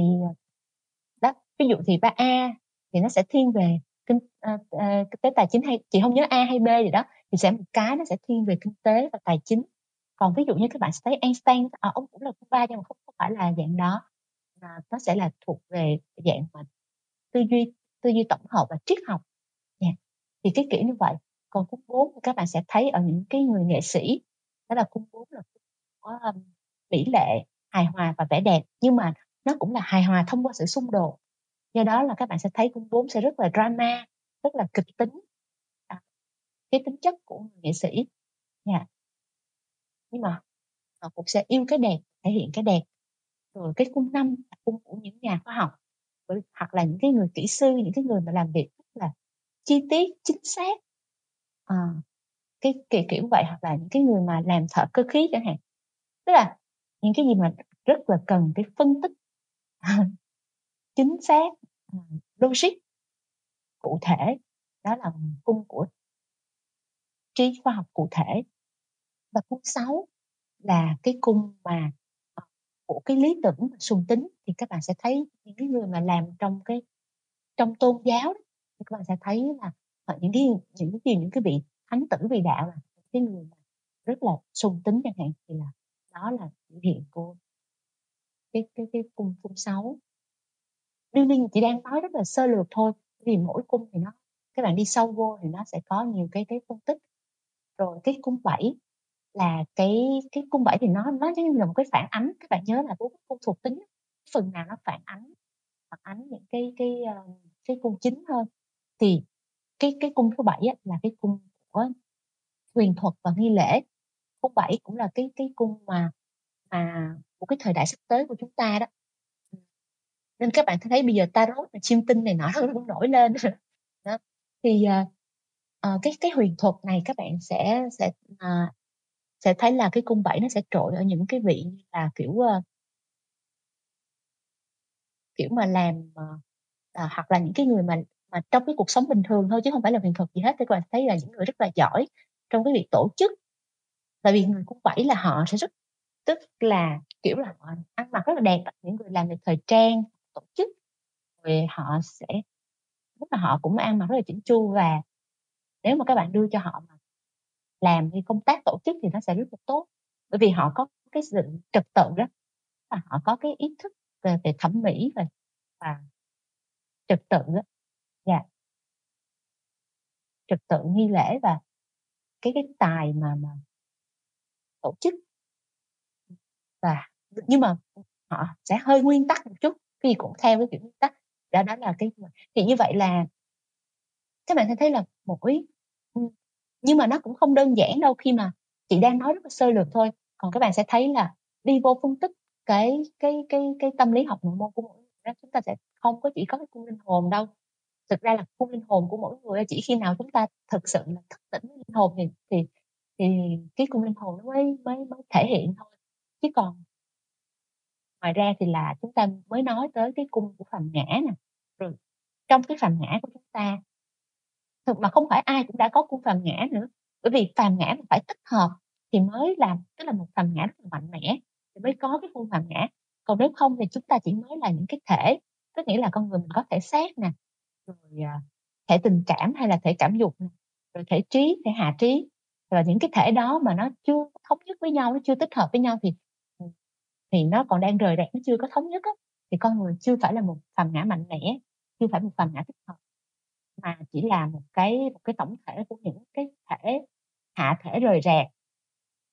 đó ví dụ thì ba a thì nó sẽ thiên về kinh uh, uh, kinh tế tài chính hay chị không nhớ a hay b gì đó thì sẽ một cái nó sẽ thiên về kinh tế và tài chính. Còn ví dụ như các bạn sẽ thấy Einstein à, ông cũng là cung ba nhưng mà không, không phải là dạng đó nó sẽ là thuộc về dạng mà tư duy tư duy tổng hợp và triết học. Yeah. thì cái kiểu như vậy còn cung bốn các bạn sẽ thấy ở những cái người nghệ sĩ đó là cung bốn là có um, mỹ lệ hài hòa và vẻ đẹp nhưng mà nó cũng là hài hòa thông qua sự xung đột. Do đó là các bạn sẽ thấy cung bốn sẽ rất là drama rất là kịch tính. À, cái tính chất của người nghệ sĩ. Yeah. nhưng mà họ cũng sẽ yêu cái đẹp thể hiện cái đẹp rồi cái cung năm là cung của những nhà khoa học hoặc là những cái người kỹ sư những cái người mà làm việc rất là chi tiết chính xác. À, cái kiểu kiểu vậy hoặc là những cái người mà làm thợ cơ khí chẳng hạn. Tức là những cái gì mà rất là cần cái phân tích chính xác ờ, logic cụ thể đó là cung của trí khoa học cụ thể. Và cung 6 là cái cung mà của cái lý tưởng sùng tính thì các bạn sẽ thấy những cái người mà làm trong cái trong tôn giáo đó, thì các bạn sẽ thấy là những cái những cái những cái vị thánh tử vị đạo là cái người mà rất là sùng tính chẳng hạn thì là đó là biểu hiện của cái cái cái cung cung sáu. Đương nhiên chị đang nói rất là sơ lược thôi vì mỗi cung thì nó các bạn đi sâu vô thì nó sẽ có nhiều cái cái phân tích. Rồi cái cung bảy là cái cái cung bảy thì nó nó giống như là một cái phản ánh các bạn nhớ là bốn cung thuộc tính phần nào nó phản ánh phản ánh những cái cái ờ, cái cung chính hơn. Thì cái cái cung thứ bảy là cái cung của huyền thuật và nghi lễ. Cung bảy cũng là cái cái cung mà mà của cái thời đại sắp tới của chúng ta đó. Nên các bạn thấy bây giờ tarot và chiêm tinh này nọ nó cũng nổi lên. Đó. thì uh, cái cái huyền thuật này các bạn sẽ sẽ uh, sẽ thấy là cái cung bảy nó sẽ trội ở những cái vị như là kiểu uh, kiểu mà làm uh, hoặc là những cái người mà mà trong cái cuộc sống bình thường thôi chứ không phải là huyền thuật gì hết. Thì các bạn thấy là những người rất là giỏi trong cái việc tổ chức. Tại vì người cung bảy là họ sẽ rất tức là kiểu là họ ăn mặc rất là đẹp. Những người làm về thời trang tổ chức rồi họ sẽ lúc là họ cũng ăn mặc rất là chỉnh chu. Và nếu mà các bạn đưa cho họ mà làm cái công tác tổ chức thì nó sẽ rất là tốt. Bởi vì họ có cái sự trật tự đó, và họ có cái ý thức về về thẩm mỹ và và trật tự đó dạ. Trật tự nghi lễ và cái cái tài mà mà tổ chức. Và nhưng mà họ sẽ hơi nguyên tắc một chút khi cũng theo cái kiểu nguyên tắc. Đó đó là cái thì như vậy là các bạn sẽ thấy là mỗi nhưng mà nó cũng không đơn giản đâu, khi mà chị đang nói rất là sơ lược thôi. Còn các bạn sẽ thấy là đi vô phân tích cái cái cái cái tâm lý học nội môn của mỗi người chúng ta sẽ không có chỉ có cái cung linh hồn đâu. Thực ra là cung linh hồn của mỗi người chỉ khi nào chúng ta thực sự là thức tỉnh linh hồn thì thì thì cái cung linh hồn nó mới mới mới thể hiện thôi. Chứ còn ngoài ra thì là chúng ta mới nói tới cái cung của phàm ngã nè. Rồi trong cái phàm ngã của chúng ta thực mà không phải ai cũng đã có cung phàm ngã nữa. Bởi vì phàm ngã phải tích hợp thì mới làm tức là một phàm ngã rất là mạnh mẽ thì mới có cái cung phàm ngã. Còn nếu không thì chúng ta chỉ mới là những cái thể tức nghĩa là con người mình có thể xác nè rồi à, thể tình cảm hay là thể cảm dục rồi thể trí thể hạ trí. Rồi những cái thể đó mà nó chưa thống nhất với nhau nó chưa tích hợp với nhau thì ừ, thì nó còn đang rời rạc nó chưa có thống nhất á, thì con người chưa phải là một phàm ngã mạnh mẽ chưa phải một phàm ngã tích hợp mà chỉ là một cái một cái tổng thể của những cái thể, hạ thể rời rạc.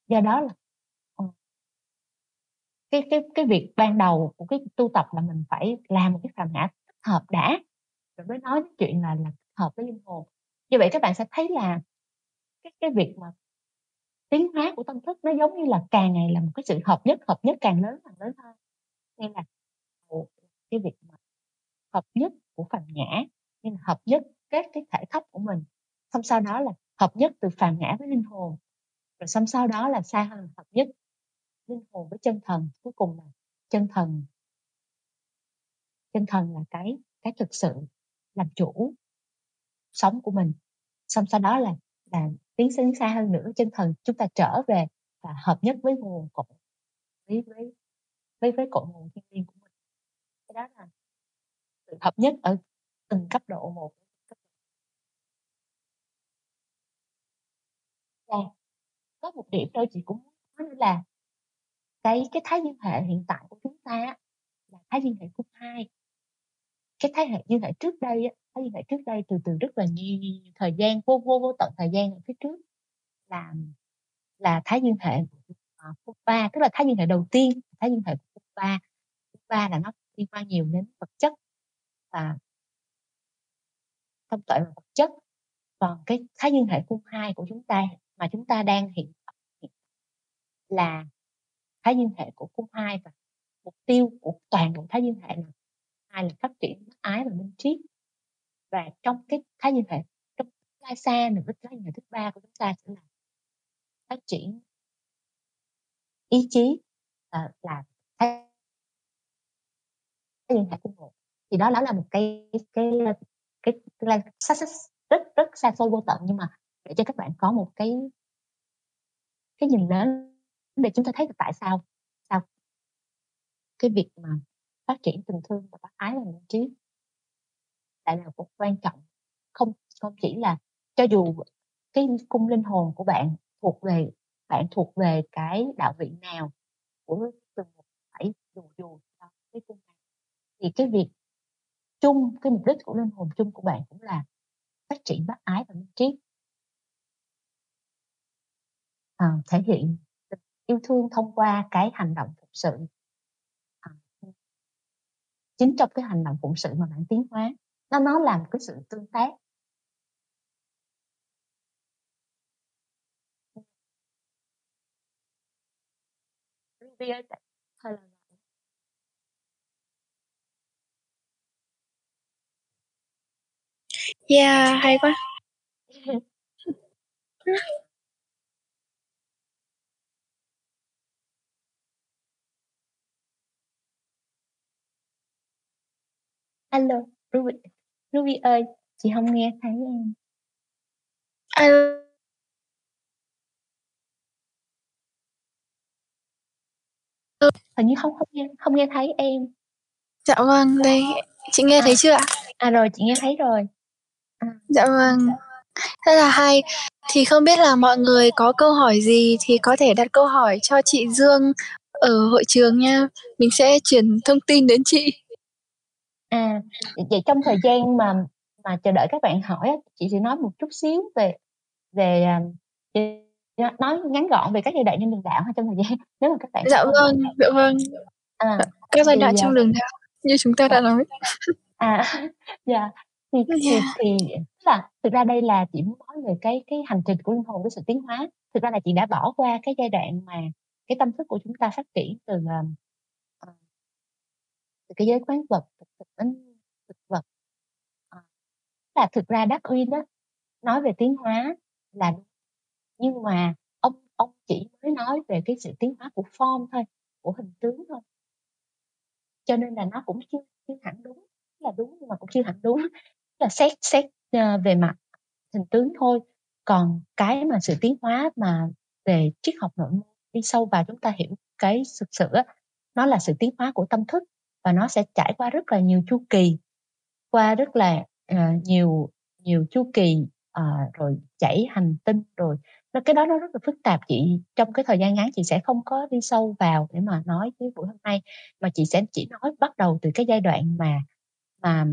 Do đó là ờ, cái cái cái việc ban đầu của cái tu tập là mình phải làm một cái phạm ngã thích hợp đã. Rồi mới nói chuyện là là hợp với linh hồn. Như vậy các bạn sẽ thấy là cái cái việc mà tiến hóa của tâm thức nó giống như là càng ngày là một cái sự hợp nhất hợp nhất càng lớn càng lớn hơn. Nên là cái việc mà hợp nhất của phần nhã nên là hợp nhất các cái thể thấp của mình. Xong sau đó là hợp nhất từ phàm ngã với linh hồn. Rồi xong sau đó là xa hơn hợp nhất linh hồn với chân thần. Cuối cùng là chân thần chân thần là cái cái thực sự làm chủ sống của mình. Xong sau đó là là tiến sinh xa hơn nữa, chân thần chúng ta trở về và hợp nhất với nguồn cội, với với với với cội nguồn thiên nhiên của mình. Cái đó là sự hợp nhất ở từng cấp độ một. Và có một điểm thôi chị cũng nói nữa là cái cái thái dương hệ hiện tại của chúng ta là thái dương hệ cung hai. Cái thế hệ như hệ trước đây thái thế hệ trước đây từ từ rất là nhiều, nhiều thời gian vô vô vô tận thời gian ở phía trước là là thái dương hệ của à, ba tức là thái dương hệ đầu tiên thái dương hệ của ba. Ba là nó liên quan nhiều đến vật chất và thông tuệ và vật chất. Còn cái thái dương hệ cung hai của chúng ta mà chúng ta đang hiện là thái dương hệ của cung hai và mục tiêu của toàn bộ thái dương hệ là hai là phát triển ái và minh triết. Và trong cái thái dương hệ trong lai xa nữa cái thái dương hệ thứ ba của chúng ta sẽ là phát triển ý chí à, là thái dương hệ cung một. Thì đó đó là một cái cái cái, cái là rất, rất rất xa xôi vô tận. Nhưng mà để cho các bạn có một cái cái nhìn lớn để chúng ta thấy được tại sao sao cái việc mà phát triển tình thương và bác ái và minh trí. Lại là một quan trọng không không chỉ là cho dù cái cung linh hồn của bạn thuộc về bạn thuộc về cái đạo vị nào của từng một phải dù dù cái cung này thì cái việc chung cái mục đích của linh hồn chung của bạn cũng là phát triển bác ái và minh trí. À, thể hiện yêu thương thông qua cái hành động phụng sự. À, chính trong cái hành động phụng sự mà bạn tiến hóa nó nó làm cái sự tương tác. Ruby ơi hơi là Yeah, hay quá. Alo, Ruby Ruby ơi, chị không nghe thấy em. Alo. Hình như không không nghe không nghe thấy em. Dạ vâng, đây, chị nghe thấy À. chưa ạ? À, rồi, chị nghe thấy rồi. Dạ vâng. Rất là hay. Thì không biết là mọi người có câu hỏi gì thì có thể đặt câu hỏi cho chị Dương ở hội trường nha. Mình sẽ truyền thông tin đến chị. À, vậy trong thời gian mà mà chờ đợi các bạn hỏi chị sẽ nói một chút xíu về về, à, nói ngắn gọn về các giai đoạn trên đường đạo trong thời gian nếu mà các bạn Dạ vâng, dạ vâng. À, Các giai đoạn à trong đường đạo như chúng ta đã nói. À, yeah, thì thì Yeah. thì tức là thực ra đây là chị muốn nói về cái cái hành trình của linh hồn, cái sự tiến hóa. Thực ra là chị đã bỏ qua cái giai đoạn mà cái tâm thức của chúng ta phát triển từ, ờ từ cái giới quán vật thực thực đến thực vật. Ờ, là thực ra Darwin á, nói về tiến hóa là đúng, nhưng mà ông ông chỉ mới nói về cái sự tiến hóa của form thôi, của hình tướng thôi. Cho nên là nó cũng chưa chưa hẳn đúng, là đúng nhưng mà cũng chưa hẳn đúng, là xét xét, ờ, về mặt hình tướng thôi. Còn cái mà sự tiến hóa mà về triết học nội môn đi sâu vào chúng ta hiểu cái thực sự á, nó là sự tiến hóa của tâm thức và nó sẽ trải qua rất là nhiều chu kỳ, qua rất là uh, nhiều nhiều chu kỳ uh, rồi chảy hành tinh rồi nó cái đó nó rất là phức tạp chị trong cái thời gian ngắn chị sẽ không có đi sâu vào để mà nói cái buổi hôm nay mà chị sẽ chỉ nói bắt đầu từ cái giai đoạn mà mà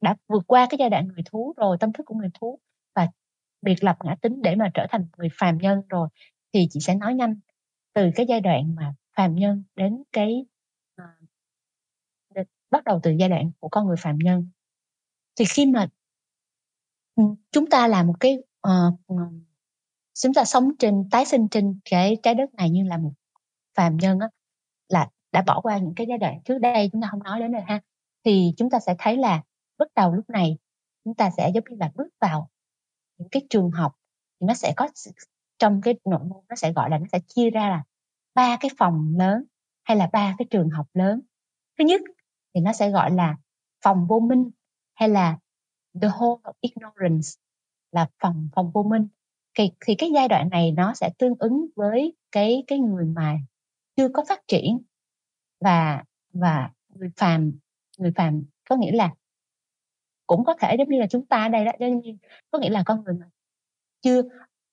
đã vượt qua cái giai đoạn người thú rồi tâm thức của người thú và biệt lập ngã tính để mà trở thành người phàm nhân rồi thì chị sẽ nói nhanh. Từ cái giai đoạn mà phàm nhân đến cái uh, bắt đầu từ giai đoạn của con người phàm nhân. Thì khi mà ừ, chúng ta là một cái uh, chúng ta sống trên tái sinh trên cái trái đất này như là một phàm nhân á là đã bỏ qua những cái giai đoạn trước đây chúng ta không nói đến rồi ha thì chúng ta sẽ thấy là bắt đầu lúc này chúng ta sẽ giống như là bước vào những cái trường học thì nó sẽ có trong cái nội môn nó sẽ gọi là nó sẽ chia ra là ba cái phòng lớn hay là ba cái trường học lớn. Thứ nhất thì nó sẽ gọi là phòng vô minh hay là the hole of ignorance là phòng phòng vô minh. Thì, thì cái giai đoạn này nó sẽ tương ứng với cái cái người mà chưa có phát triển và và người phàm người phàm có nghĩa là cũng có thể giống như là chúng ta ở đây đó, giống như có nghĩa là con người mà chưa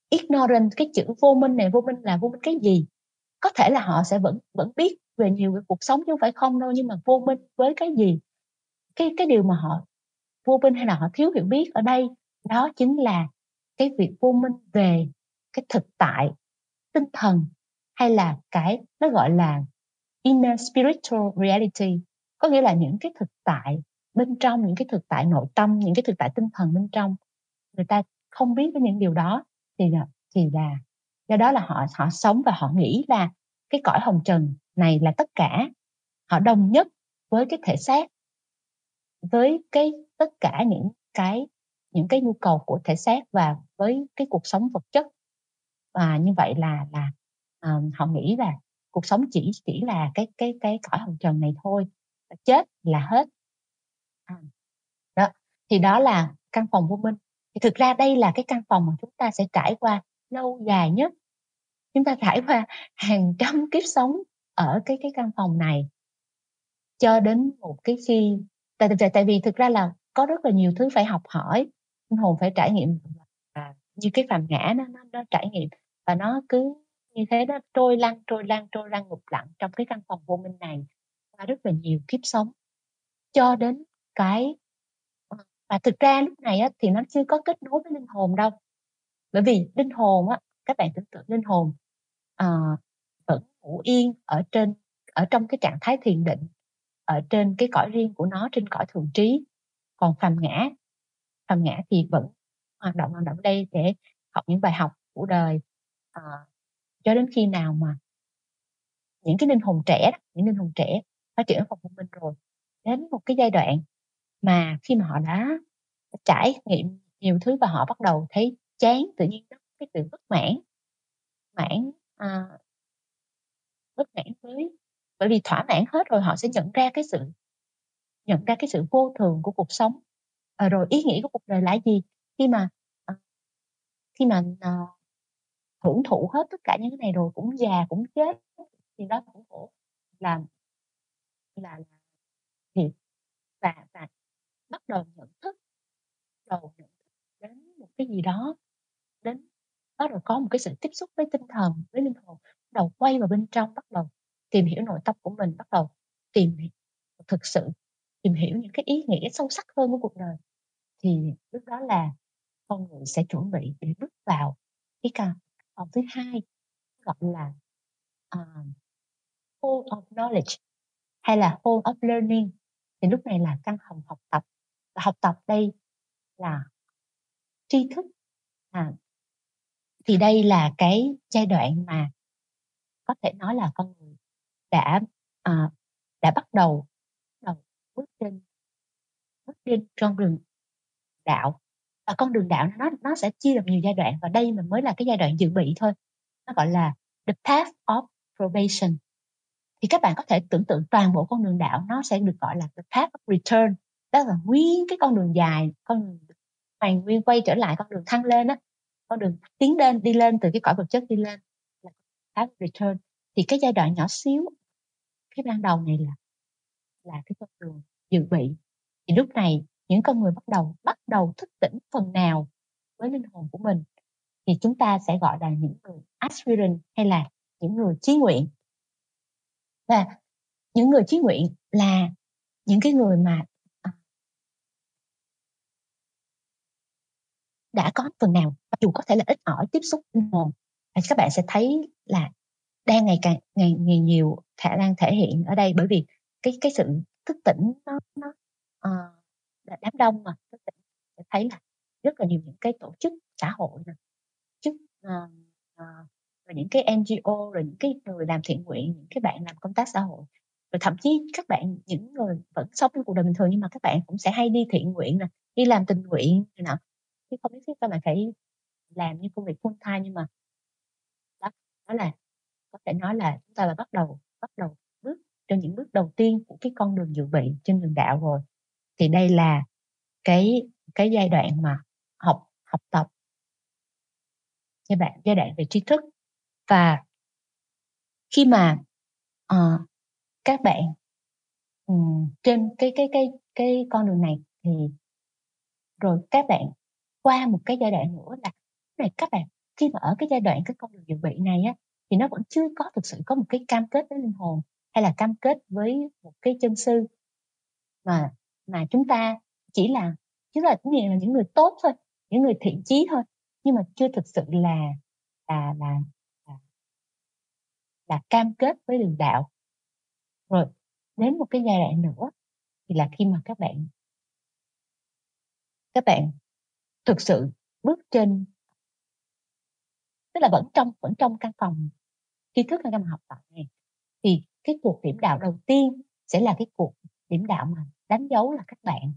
ignorant cái chữ vô minh này, vô minh là vô minh cái gì? Có thể là họ sẽ vẫn vẫn biết về nhiều về cuộc sống chứ không phải không đâu, nhưng mà vô minh với cái gì? Cái cái điều mà họ vô minh hay là họ thiếu hiểu biết ở đây, đó chính là cái việc vô minh về cái thực tại, tinh thần hay là cái, nó gọi là inner spiritual reality. Có nghĩa là những cái thực tại bên trong những cái thực tại nội tâm những cái thực tại tinh thần bên trong. Người ta không biết với những điều đó thì là thì là do đó là họ họ sống và họ nghĩ là cái cõi hồng trần này là tất cả. Họ đồng nhất với cái thể xác với cái tất cả những cái những cái nhu cầu của thể xác và với cái cuộc sống vật chất. Và như vậy là là um, họ nghĩ là cuộc sống chỉ chỉ là cái cái cái cõi hồng trần này thôi. Chết là hết thì đó là căn phòng vô minh. Thì thực ra đây là cái căn phòng mà chúng ta sẽ trải qua lâu dài nhất. Chúng ta trải qua hàng trăm kiếp sống ở cái cái căn phòng này cho đến một cái khi tại tại, tại vì thực ra là có rất là nhiều thứ phải học hỏi linh hồn phải trải nghiệm. Như cái phàm ngã nó, nó nó trải nghiệm và nó cứ như thế đó trôi lăn trôi lăn trôi lăn ngục lặng trong cái căn phòng vô minh này qua rất là nhiều kiếp sống cho đến cái và thực ra lúc này á, thì nó chưa có kết nối với linh hồn đâu. Bởi vì linh hồn á các bạn tưởng tượng linh hồn à, vẫn ngủ yên ở trên ở trong cái trạng thái thiền định ở trên cái cõi riêng của nó trên cõi thường trí. Còn phàm ngã phàm ngã thì vẫn hoạt động hoạt động đây để học những bài học của đời à, cho đến khi nào mà những cái linh hồn trẻ những linh hồn trẻ phát triển ở phòng thông minh rồi đến một cái giai đoạn mà khi mà họ đã trải nghiệm nhiều thứ và họ bắt đầu thấy chán tự nhiên nó cái sự bất mãn mãn à, bất mãn với bởi vì thỏa mãn hết rồi họ sẽ nhận ra cái sự nhận ra cái sự vô thường của cuộc sống. À, rồi ý nghĩa của cuộc đời là gì? Khi mà à, khi mà à, hưởng thụ hết tất cả những cái này rồi cũng già cũng chết thì đó cũng khổ. Là là, là thiệt. Và và bắt đầu nhận thức đầu nhận thức đến một cái gì đó đến bắt đầu có một cái sự tiếp xúc với tinh thần với linh hồn bắt đầu quay vào bên trong bắt đầu tìm hiểu nội tâm của mình bắt đầu tìm hiểu thực sự tìm hiểu những cái ý nghĩa sâu sắc hơn của cuộc đời. Thì lúc đó là con người sẽ chuẩn bị để bước vào cái căn phòng thứ hai gọi là ờ, uh, hall of knowledge hay là hall of learning. Thì lúc này là căn phòng học tập và học tập đây là tri thức. À, thì đây là cái giai đoạn mà có thể nói là con người đã à, đã bắt đầu bắt đầu bước trên bước trên con đường đạo. Và con đường đạo nó nó sẽ chia làm nhiều giai đoạn và đây mình mới là cái giai đoạn dự bị thôi. Nó gọi là the path of probation. Thì các bạn có thể tưởng tượng toàn bộ con đường đạo nó sẽ được gọi là the path of return đó là nguyên cái con đường dài, con đường hoàn nguyên quay trở lại, con đường thăng lên á, con đường tiến lên, đi lên từ cái cõi vật chất đi lên là path return. Thì cái giai đoạn nhỏ xíu, cái ban đầu này là là cái con đường dự bị. Thì lúc này những con người bắt đầu bắt đầu thức tỉnh phần nào với linh hồn của mình, thì chúng ta sẽ gọi là những người aspirant hay là những người chí nguyện. Và những người chí nguyện là những cái người mà à, đã có phần nào dù có thể là ít ỏi tiếp xúc linh hồn thì các bạn sẽ thấy là đang ngày càng ngày, ngày nhiều khả năng thể hiện ở đây bởi vì cái cái sự thức tỉnh nó nó ờ, uh, là đám đông mà thức tỉnh sẽ thấy là rất là nhiều những cái tổ chức xã hội nè chức uh, uh, rồi những cái NGO rồi những cái người làm thiện nguyện những cái bạn làm công tác xã hội. Rồi thậm chí các bạn những người vẫn sống trong cuộc đời bình thường nhưng mà các bạn cũng sẽ hay đi thiện nguyện nè đi làm tình nguyện này nọ chứ không nhất thiết các bạn phải làm như công việc full time nhưng mà đó, đó là có thể nói là chúng ta là bắt đầu bắt đầu bước trên những bước đầu tiên của cái con đường dự bị trên đường đạo rồi. Thì đây là cái cái giai đoạn mà học học tập. Giai đoạn giai đoạn về tri thức. Và khi mà uh, các bạn um, trên cái cái cái cái con đường này thì rồi các bạn qua một cái giai đoạn nữa là này các bạn khi mà ở cái giai đoạn cái con đường dự bị này á thì nó vẫn chưa có thực sự có một cái cam kết với linh hồn hay là cam kết với một cái chân sư. Mà mà chúng ta chỉ là chúng là cũng là những người tốt thôi những người thiện chí thôi nhưng mà chưa thực sự là là là là, là cam kết với đường đạo. Rồi đến một cái giai đoạn nữa thì là khi mà các bạn các bạn thực sự bước trên. Tức là vẫn trong vẫn trong căn phòng tri thức hay căn học tập này. Thì cái cuộc điểm đạo đầu tiên sẽ là cái cuộc điểm đạo mà đánh dấu là các bạn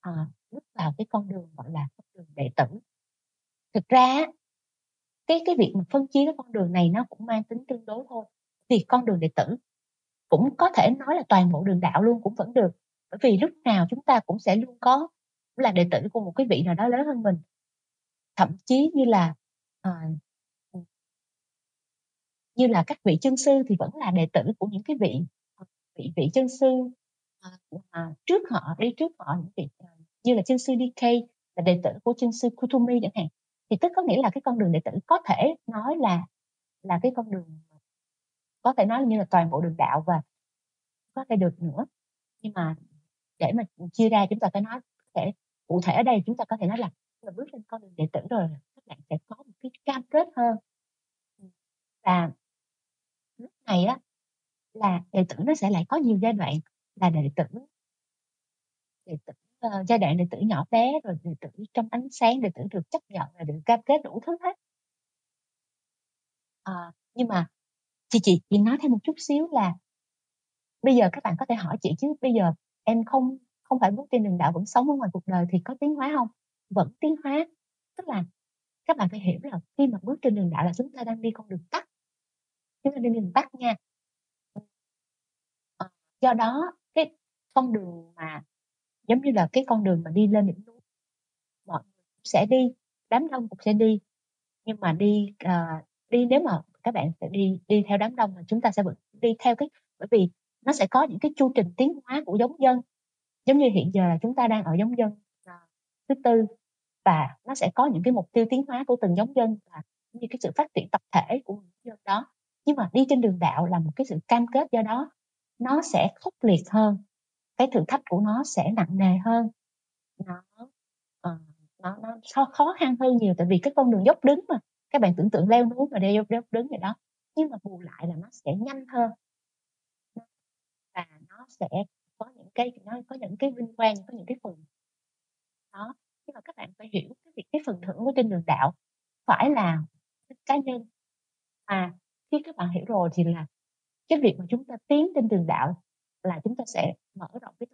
à, bước vào cái con đường gọi là con đường đệ tử. Thực ra cái cái việc mà phân chia cái con đường này nó cũng mang tính tương đối thôi. Thì con đường đệ tử cũng có thể nói là toàn bộ đường đạo luôn cũng vẫn được. Bởi vì lúc nào chúng ta cũng sẽ luôn có là đệ tử của một cái vị nào đó lớn hơn mình. Thậm chí như là à, như là các vị chân sư thì vẫn là đệ tử của những cái vị ờ, vị vị chân sư à, à, trước họ đi trước họ những vị à, như là chân sư DK là đệ tử của chân sư Kutumi chẳng hạn. Thì tức có nghĩa là cái con đường đệ tử có thể nói là là cái con đường có thể nói như là toàn bộ đường đạo và có thể được nữa. Nhưng mà để mà chia ra chúng ta phải nói thể cụ thể ở đây chúng ta có thể nói là là bước lên con đường đệ tử rồi các bạn sẽ có một cái cam kết hơn. Ừ. Và lúc này á là đệ tử nó sẽ lại có nhiều giai đoạn là đệ tử đệ tử uh, giai đoạn đệ tử nhỏ bé rồi đệ tử trong ánh sáng đệ tử được chấp nhận là được cam kết đủ thứ hết. À, nhưng mà chị chị chị nói thêm một chút xíu là bây giờ các bạn có thể hỏi chị chứ bây giờ em không không phải bước trên đường đạo vẫn sống ở ngoài cuộc đời thì có tiến hóa không? Vẫn tiến hóa. Tức là các bạn phải hiểu là khi mà bước trên đường đạo là chúng ta đang đi con đường tắt. Chúng ta đi đường tắt nha. Ờ, do đó cái con đường mà giống như là cái con đường mà đi lên đỉnh núi mọi người cũng sẽ đi đám đông cũng sẽ đi. Nhưng mà đi uh, đi nếu mà các bạn sẽ đi đi theo đám đông mà chúng ta sẽ đi theo cái bởi vì nó sẽ có những cái chu trình tiến hóa của giống dân giống như hiện giờ là chúng ta đang ở giống dân. Thứ tư và nó sẽ có những cái mục tiêu tiến hóa của từng giống dân và như cái sự phát triển tập thể của những dân đó. Nhưng mà đi trên đường đạo là một cái sự cam kết do đó nó sẽ khốc liệt hơn cái thử thách của nó sẽ nặng nề hơn. Nó uh, nó nó khó, khó khăn hơn nhiều tại vì cái con đường dốc đứng mà các bạn tưởng tượng leo núi mà đeo dốc đứng vậy đó. Nhưng mà bù lại là nó sẽ nhanh hơn. Và nó sẽ có những cái nó có những cái vinh quang, có những cái phần đó. Nhưng mà các bạn phải hiểu cái việc, cái phần thưởng của trên đường đạo phải là cá nhân. Mà khi các bạn hiểu rồi thì là cái việc mà chúng ta tiến trên đường đạo là chúng ta sẽ mở rộng cái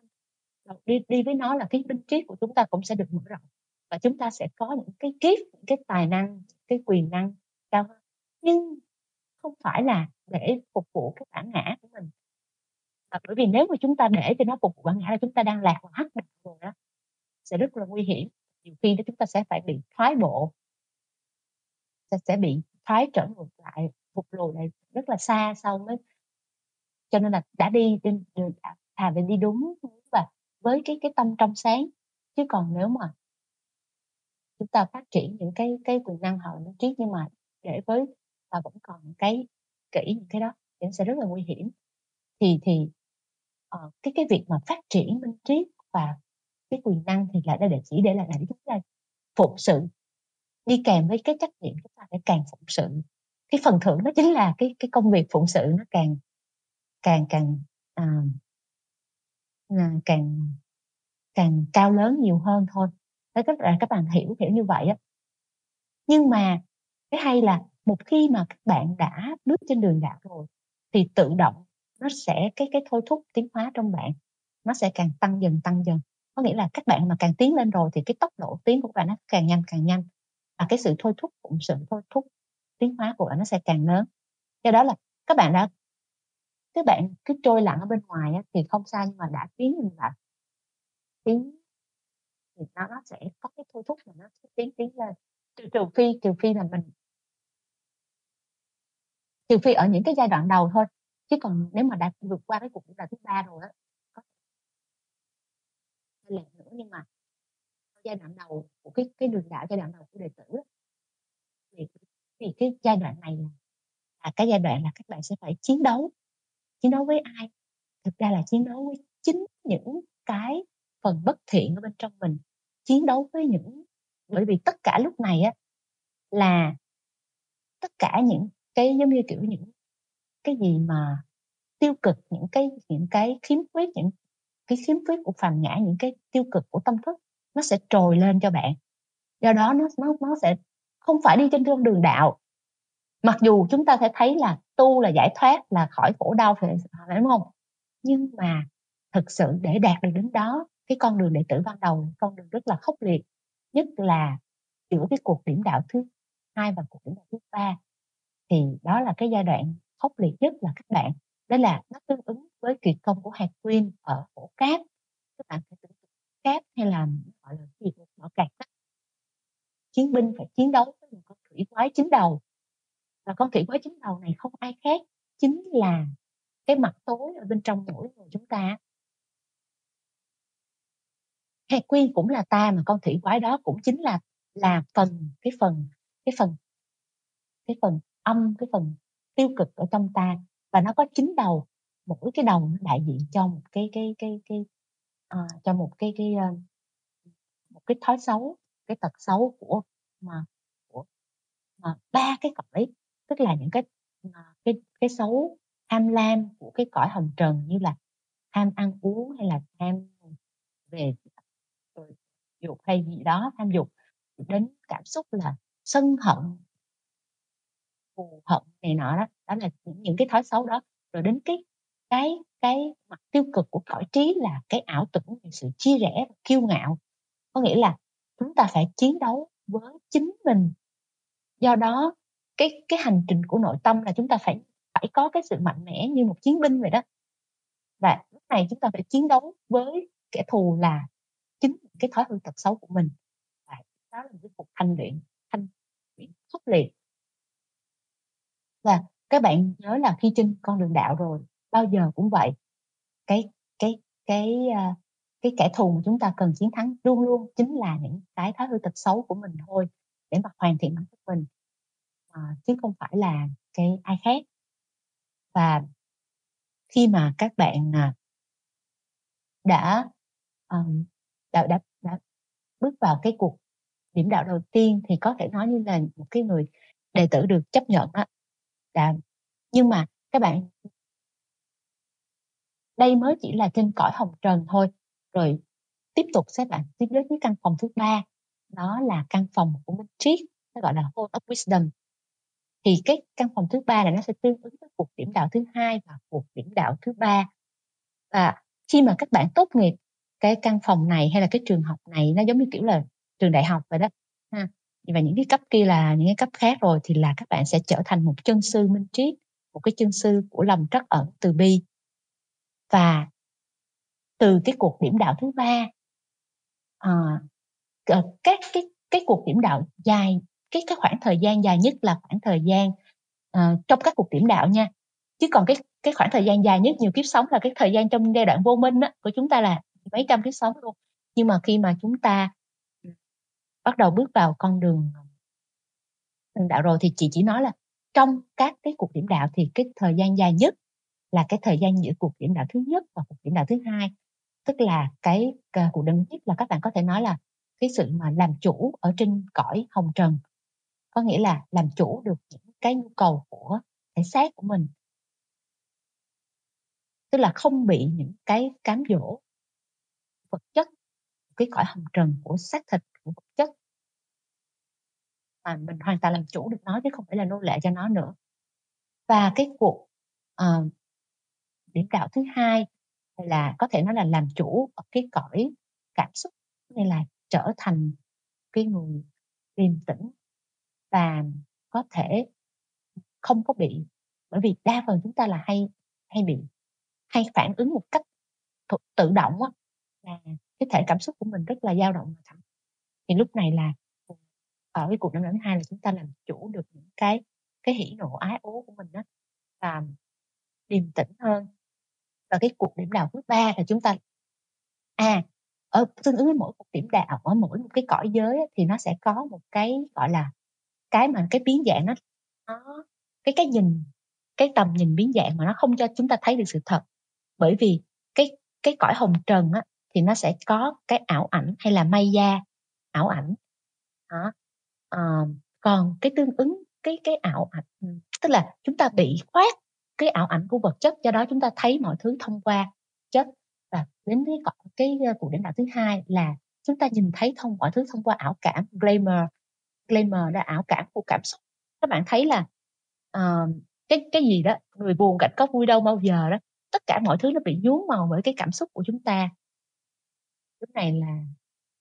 đi đi với nó là cái minh trí của chúng ta cũng sẽ được mở rộng và chúng ta sẽ có những cái kiếp, những cái tài năng cái quyền năng cao hơn. Nhưng không phải là để phục vụ cái bản ngã của mình. Ờ, bởi vì nếu mà chúng ta để cho nó phục vụ bản ngã là chúng ta đang lạc và hắc đạo rồi đó sẽ rất là nguy hiểm. Nhiều khi đó chúng ta sẽ phải bị thoái bộ. Sẽ, sẽ bị thoái trở ngược lại phục lùi lại rất là xa sau mới cho nên là đã đi trên đường thà về đi đúng và với cái cái tâm trong sáng. Chứ còn nếu mà chúng ta phát triển những cái cái quyền năng họ nó triết nhưng mà để với và vẫn còn cái kỹ những cái đó thì sẽ rất là nguy hiểm. Thì thì uh, cái cái việc mà phát triển minh triết và cái quyền năng thì lại để chỉ để là để chúng ta phụng sự. Đi kèm với cái trách nhiệm chúng ta để càng phụng sự. Cái phần thưởng đó chính là cái cái công việc phụng sự nó càng càng càng à, càng càng cao lớn nhiều hơn thôi. Thế các bạn các bạn hiểu hiểu như vậy á. Nhưng mà cái hay là một khi mà các bạn đã bước trên đường đạo rồi thì tự động nó sẽ cái cái thôi thúc tiến hóa trong bạn nó sẽ càng tăng dần tăng dần. Có nghĩa là các bạn mà càng tiến lên rồi thì cái tốc độ tiến của bạn nó càng nhanh càng nhanh. Và cái sự thôi thúc cũng sự thôi thúc tiến hóa của bạn nó sẽ càng lớn. Do đó là các bạn đã các bạn cứ trôi lặng ở bên ngoài á, thì không sao nhưng mà đã tiến lên lại tiến thì nó nó sẽ có cái thôi thúc mà nó sẽ tiến tiến lên. Trừ, trừ phi trừ phi là mình trừ phi ở những cái giai đoạn đầu thôi chứ còn nếu mà đã vượt qua cái cuộc là thứ ba rồi á có lần nữa nhưng mà giai đoạn đầu của cái cái đường đạo giai đoạn đầu của đệ tử thì thì cái giai đoạn này là, là cái giai đoạn là các bạn sẽ phải chiến đấu. Chiến đấu với ai? Thực ra là chiến đấu với chính những cái phần bất thiện ở bên trong mình. Chiến đấu với những bởi vì tất cả lúc này á là tất cả những cái giống như kiểu những cái gì mà tiêu cực, những cái những cái khiếm khuyết, những cái khiếm khuyết của phàm ngã những cái tiêu cực của tâm thức, nó sẽ trồi lên cho bạn. Do đó nó nó nó sẽ không phải đi trên con đường đạo. Mặc dù chúng ta sẽ thấy là tu là giải thoát, là khỏi khổ đau phải đúng không? Nhưng mà thực sự để đạt được đến đó, cái con đường đệ tử ban đầu con đường rất là khốc liệt. Nhất là giữa cái cuộc điểm đạo thứ hai và cuộc điểm đạo thứ ba. Thì đó là cái giai đoạn khốc liệt nhất là các bạn. Đó là nó tương ứng với kỳ công của hạt quyên ở hổ cát. Các bạn phải tưởng tượng cát hay là gọi là gì mỏ cát chiến binh phải chiến đấu với một con thủy quái chính đầu. Và con thủy quái chính đầu này không ai khác chính là cái mặt tối ở bên trong mỗi người chúng ta. Hạt quyên cũng là ta mà con thủy quái đó cũng chính là là phần, cái phần cái phần cái phần âm, cái phần tiêu cực ở trong ta và nó có chín đầu mỗi cái đầu nó đại diện cho một cái cái cái cái à, cho một cái cái ờ, một cái thói xấu cái tật xấu của mà của mà ba cái cõi tức là những cái ờ, cái cái xấu tham lam của cái cõi hồng trần như là tham ăn uống hay là tham về dục hay gì đó tham dục đến cảm xúc là sân hận thù hận này nọ đó đó là những, những cái thói xấu đó. Rồi đến cái cái cái mặt tiêu cực của cõi trí là cái ảo tưởng về sự chia rẽ và kiêu ngạo. Có nghĩa là chúng ta phải chiến đấu với chính mình. Do đó cái cái hành trình của nội tâm là chúng ta phải phải có cái sự mạnh mẽ như một chiến binh vậy đó. Và lúc này chúng ta phải chiến đấu với kẻ thù là chính cái thói hư tật xấu của mình. Và đó là cái cuộc thanh luyện thanh luyện khốc liệt và các bạn nhớ là khi trên con đường đạo rồi bao giờ cũng vậy. Cái cái cái à, cái kẻ thù mà chúng ta cần chiến thắng luôn luôn chính là những cái thói hư tật xấu của mình thôi để mà hoàn thiện bản thân mình. À, chứ không phải là cái ai khác. Và khi mà các bạn à, đã um, đã, đã đã bước vào cái cuộc điểm đạo đầu tiên thì có thể nói như là một cái người đệ tử được chấp nhận á đã nhưng mà, các bạn đây mới chỉ là trên cõi hồng trần thôi. Rồi tiếp tục các bạn tiếp đến với căn phòng thứ ba. Đó là căn phòng của minh triết, nó gọi là hall of wisdom. Thì cái căn phòng thứ ba là nó sẽ tương ứng với cuộc điểm đạo thứ hai và cuộc điểm đạo thứ ba. Và khi mà các bạn tốt nghiệp cái căn phòng này hay là cái trường học này, nó giống như kiểu là trường đại học vậy đó, ha và những cái cấp kia là những cái cấp khác rồi thì là các bạn sẽ trở thành một chân sư minh triết một cái chân sư của lòng trắc ẩn từ bi và từ cái cuộc điểm đạo thứ ba à, các cái cái cuộc điểm đạo dài cái cái khoảng thời gian dài nhất là khoảng thời gian uh, trong các cuộc điểm đạo nha chứ còn cái cái khoảng thời gian dài nhất nhiều kiếp sống là cái thời gian trong giai đoạn vô minh á, của chúng ta là mấy trăm kiếp sống luôn. Nhưng mà khi mà chúng ta, bắt đầu bước vào con đường ừ, đạo rồi thì chị chỉ nói là trong các cái cuộc điểm đạo thì cái thời gian dài nhất là cái thời gian giữa cuộc điểm đạo thứ nhất và cuộc điểm đạo thứ hai. Tức là cái ờ, cuộc điểm nhất là các bạn có thể nói là cái sự mà làm chủ ở trên cõi hồng trần. Có nghĩa là làm chủ được những cái nhu cầu của thể xác của mình. Tức là không bị những cái cám dỗ vật chất, cái cõi hồng trần của xác thịt, của vật chất. Mà mình hoàn toàn làm chủ được nó chứ không phải là nô lệ cho nó nữa. Và cái cuộc, uh, điểm đạo thứ hai là có thể nói là làm chủ ở cái cõi cảm xúc, nên là trở thành cái người điềm tĩnh và có thể không có bị bởi vì đa phần chúng ta là hay hay bị hay phản ứng một cách tự động á, là cái thể cảm xúc của mình rất là dao động và thẳng. Thì lúc này là, ở cái cuộc năm đạo thứ hai là chúng ta làm chủ được những cái cái hỉ nộ ái ố của mình đó và điềm tĩnh hơn. Và cái cuộc điểm đạo thứ ba là chúng ta à, ở tương ứng với mỗi cuộc điểm đạo, ở mỗi một cái cõi giới thì nó sẽ có một cái, gọi là, cái mà cái biến dạng nó nó cái cái nhìn, cái tầm nhìn biến dạng mà nó không cho chúng ta thấy được sự thật. Bởi vì cái cái cõi hồng trần á, thì nó sẽ có cái ảo ảnh hay là maya, ảo ảnh. Đó, À, còn cái tương ứng cái cái ảo ảnh, tức là chúng ta bị khoét cái ảo ảnh của vật chất, do đó chúng ta thấy mọi thứ thông qua chất. Và đến cái cái, cụ cuộc điểm đạo thứ hai là chúng ta nhìn thấy thông mọi thứ thông qua ảo cảm, glamour. Glamour là ảo cảm của cảm xúc. Các bạn thấy là, uh, cái cái gì đó, người buồn cảnh có vui đâu bao giờ đó, tất cả mọi thứ nó bị nhuốm màu bởi cái cảm xúc của chúng ta. Lúc này là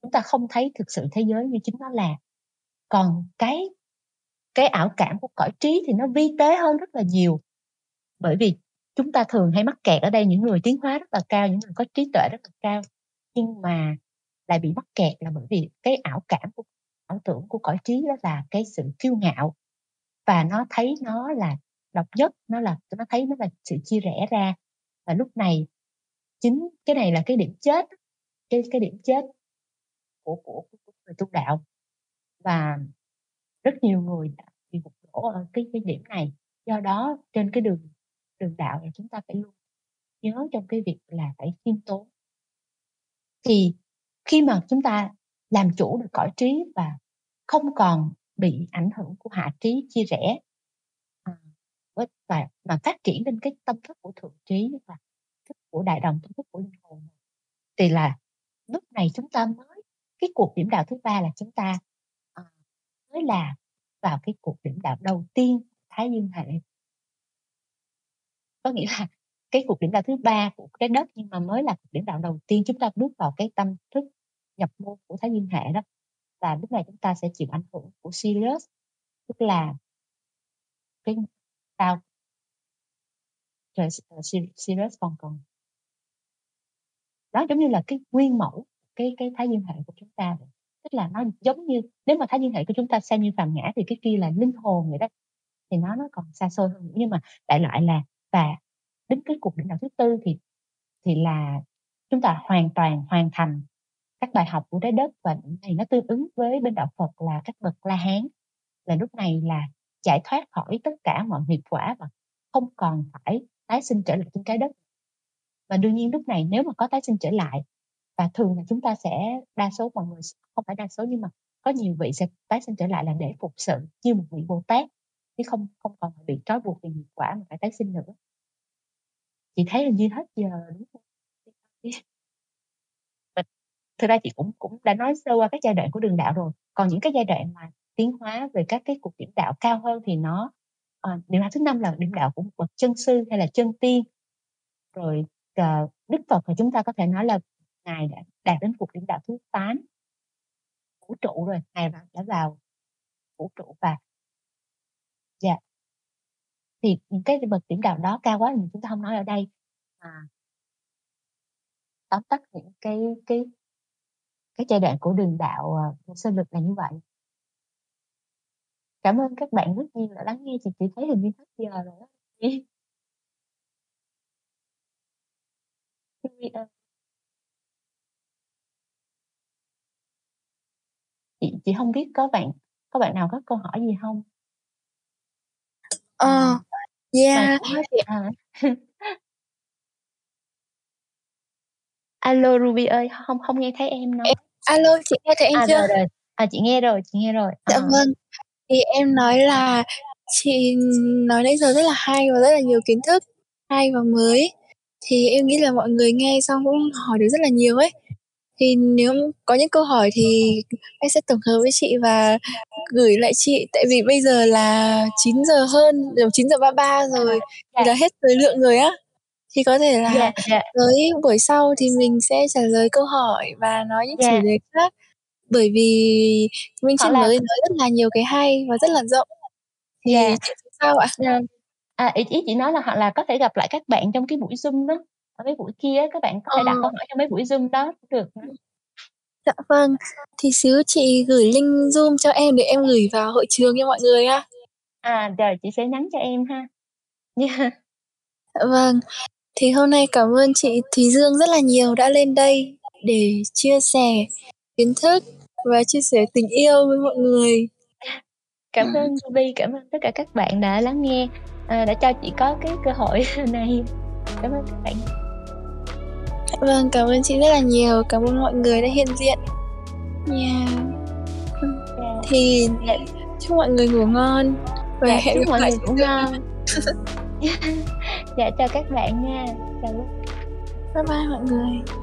chúng ta không thấy thực sự thế giới như chính nó là. Còn cái cái ảo cảm của cõi trí thì nó vi tế hơn rất là nhiều. Bởi vì chúng ta thường hay mắc kẹt ở đây, những người tiến hóa rất là cao, những người có trí tuệ rất là cao, nhưng mà lại bị mắc kẹt là bởi vì cái ảo cảm của ảo tưởng của cõi trí đó là cái sự kiêu ngạo. Và nó thấy nó là độc nhất, nó là nó thấy nó là sự chia rẽ ra. Và lúc này chính cái này là cái điểm chết cái cái điểm chết của của của người tu đạo. Và rất nhiều người đã bị gục đổ ở cái cái điểm này. Do đó trên cái đường đường đạo thì chúng ta phải luôn nhớ trong cái việc là phải khiêm tốn. Thì khi mà chúng ta làm chủ được cõi trí và không còn bị ảnh hưởng của hạ trí chia rẽ, à, và mà phát triển lên cái tâm thức của thượng trí và thức của đại đồng, tâm thức của linh hồn, thì là lúc này chúng ta mới cái cuộc điểm đạo thứ ba là chúng ta, ờ, mới là vào cái cuộc điểm đạo đầu tiên Thái Dương hệ. Có nghĩa là cái cuộc điểm đạo thứ ba của Trái Đất, nhưng mà mới là cuộc điểm đạo đầu tiên chúng ta bước vào cái tâm thức nhập môn của Thái Dương hệ đó. Và lúc này chúng ta sẽ chịu ảnh hưởng của Sirius, tức là cái sao ờ, Sirius còn còn đó giống như là cái nguyên mẫu cái cái Thái Dương hệ của chúng ta được Tức là nó giống như nếu mà Thái Dương hệ của chúng ta xem như phàm ngã thì cái kia là linh hồn vậy đó, thì nó nó còn xa xôi hơn. Nhưng mà đại loại là và đến cái cuộc đỉnh đạo thứ tư thì thì là chúng ta hoàn toàn hoàn thành các bài học của Trái Đất và này nó tương ứng với bên đạo Phật là các bậc La Hán. Là lúc này là giải thoát khỏi tất cả mọi nghiệp quả và không còn phải tái sinh trở lại trên Trái Đất. Và đương nhiên lúc này nếu mà có tái sinh trở lại và thường là chúng ta sẽ đa số mọi người không phải đa số nhưng mà có nhiều vị sẽ tái sinh trở lại là để phục sự như một vị Bồ Tát, chứ không không còn bị trói buộc vì nghiệp quả mà phải tái sinh nữa. Chị thấy là như hết giờ đúng không? Mình thực ra chị cũng cũng đã nói sơ qua các giai đoạn của đường đạo rồi, còn những cái giai đoạn mà tiến hóa về các cái cuộc điểm đạo cao hơn thì nó à, điểm đạo thứ năm là điểm đạo của một bậc chân sư hay là chân tiên. Rồi, à, Đức Phật thì chúng ta có thể nói là Ngài đã đạt đến cuộc điểm đạo thứ 8. Vũ trụ rồi, Ngài đã đã vào vũ trụ và yeah. Thì những cái bậc điểm đạo đó cao quá thì chúng ta hông nói ở đây. À. Tóm tắt những cái cái cái giai đoạn của đường đạo, ờ, sơ lược là như vậy. Cảm ơn các bạn rất nhiều đã lắng nghe chị, chị thấy hình như hết giờ rồi á. Ừm, ờ. Chị hông biết có bạn có bạn nào có câu hỏi gì hông? Ờ. Mà yeah, à. A lô, Ruby ơi, hông hông nghe thấy em nói. Em a lô, chị nghe thấy em À, chưa? rồi, rồi, à, chị nghe rồi, chị nghe rồi, Dạ vâng. Thì em nói là chị nói nãy giờ rất là hay và rất là nhiều kiến thức hay và mới. Thì em nghĩ là mọi người nghe xong cũng hỏi được rất là nhiều ấy. Thì nếu có những câu hỏi thì em sẽ tổng hợp với chị và gửi lại chị, tại vì bây giờ là 9:00 hơn, kiểu, 9:33 À, rồi thì là hết thời lượng rồi á. Thì có thể là Dạ, dạ. tới buổi sau thì mình sẽ trả lời câu hỏi và nói những chủ Dạ. đề khác, bởi vì Minh là mới nói rất là nhiều cái hay và rất là rộng. Thì Yeah. sao ạ? À, ý ý chị nói là hoặc là có thể gặp lại các bạn trong cái buổi Zoom đó, ở mấy buổi kia á, các bạn có Ờ. thể đặt câu hỏi trong mấy buổi Zoom đó cũng được. Dạ vâng, thì xíu chị gửi link Zoom cho em để em gửi vào hội trường cho mọi người ha. À, rồi, chị sẽ nhắn cho em ha. Yeah. Dạ vâng. Thì hôm nay cảm ơn chị Thùy Dương rất là nhiều đã lên đây để chia sẻ kiến thức và chia sẻ tình yêu với mọi người. Cảm ơn Ruby, cảm ơn tất cả các bạn đã lắng nghe, ờ, đã cho chị có cái cơ hội này. Cảm ơn các bạn. Dạ vâng, cảm ơn chị rất là nhiều, cảm ơn mọi người đã hiện diện. Yeah. Yeah. thì Dạ. chúc mọi người ngủ ngon và Dạ, hẹn chúc gặp mọi lại ngủ ngon. Dạ, chào các bạn nha. Chào lúc Bye bye mọi người.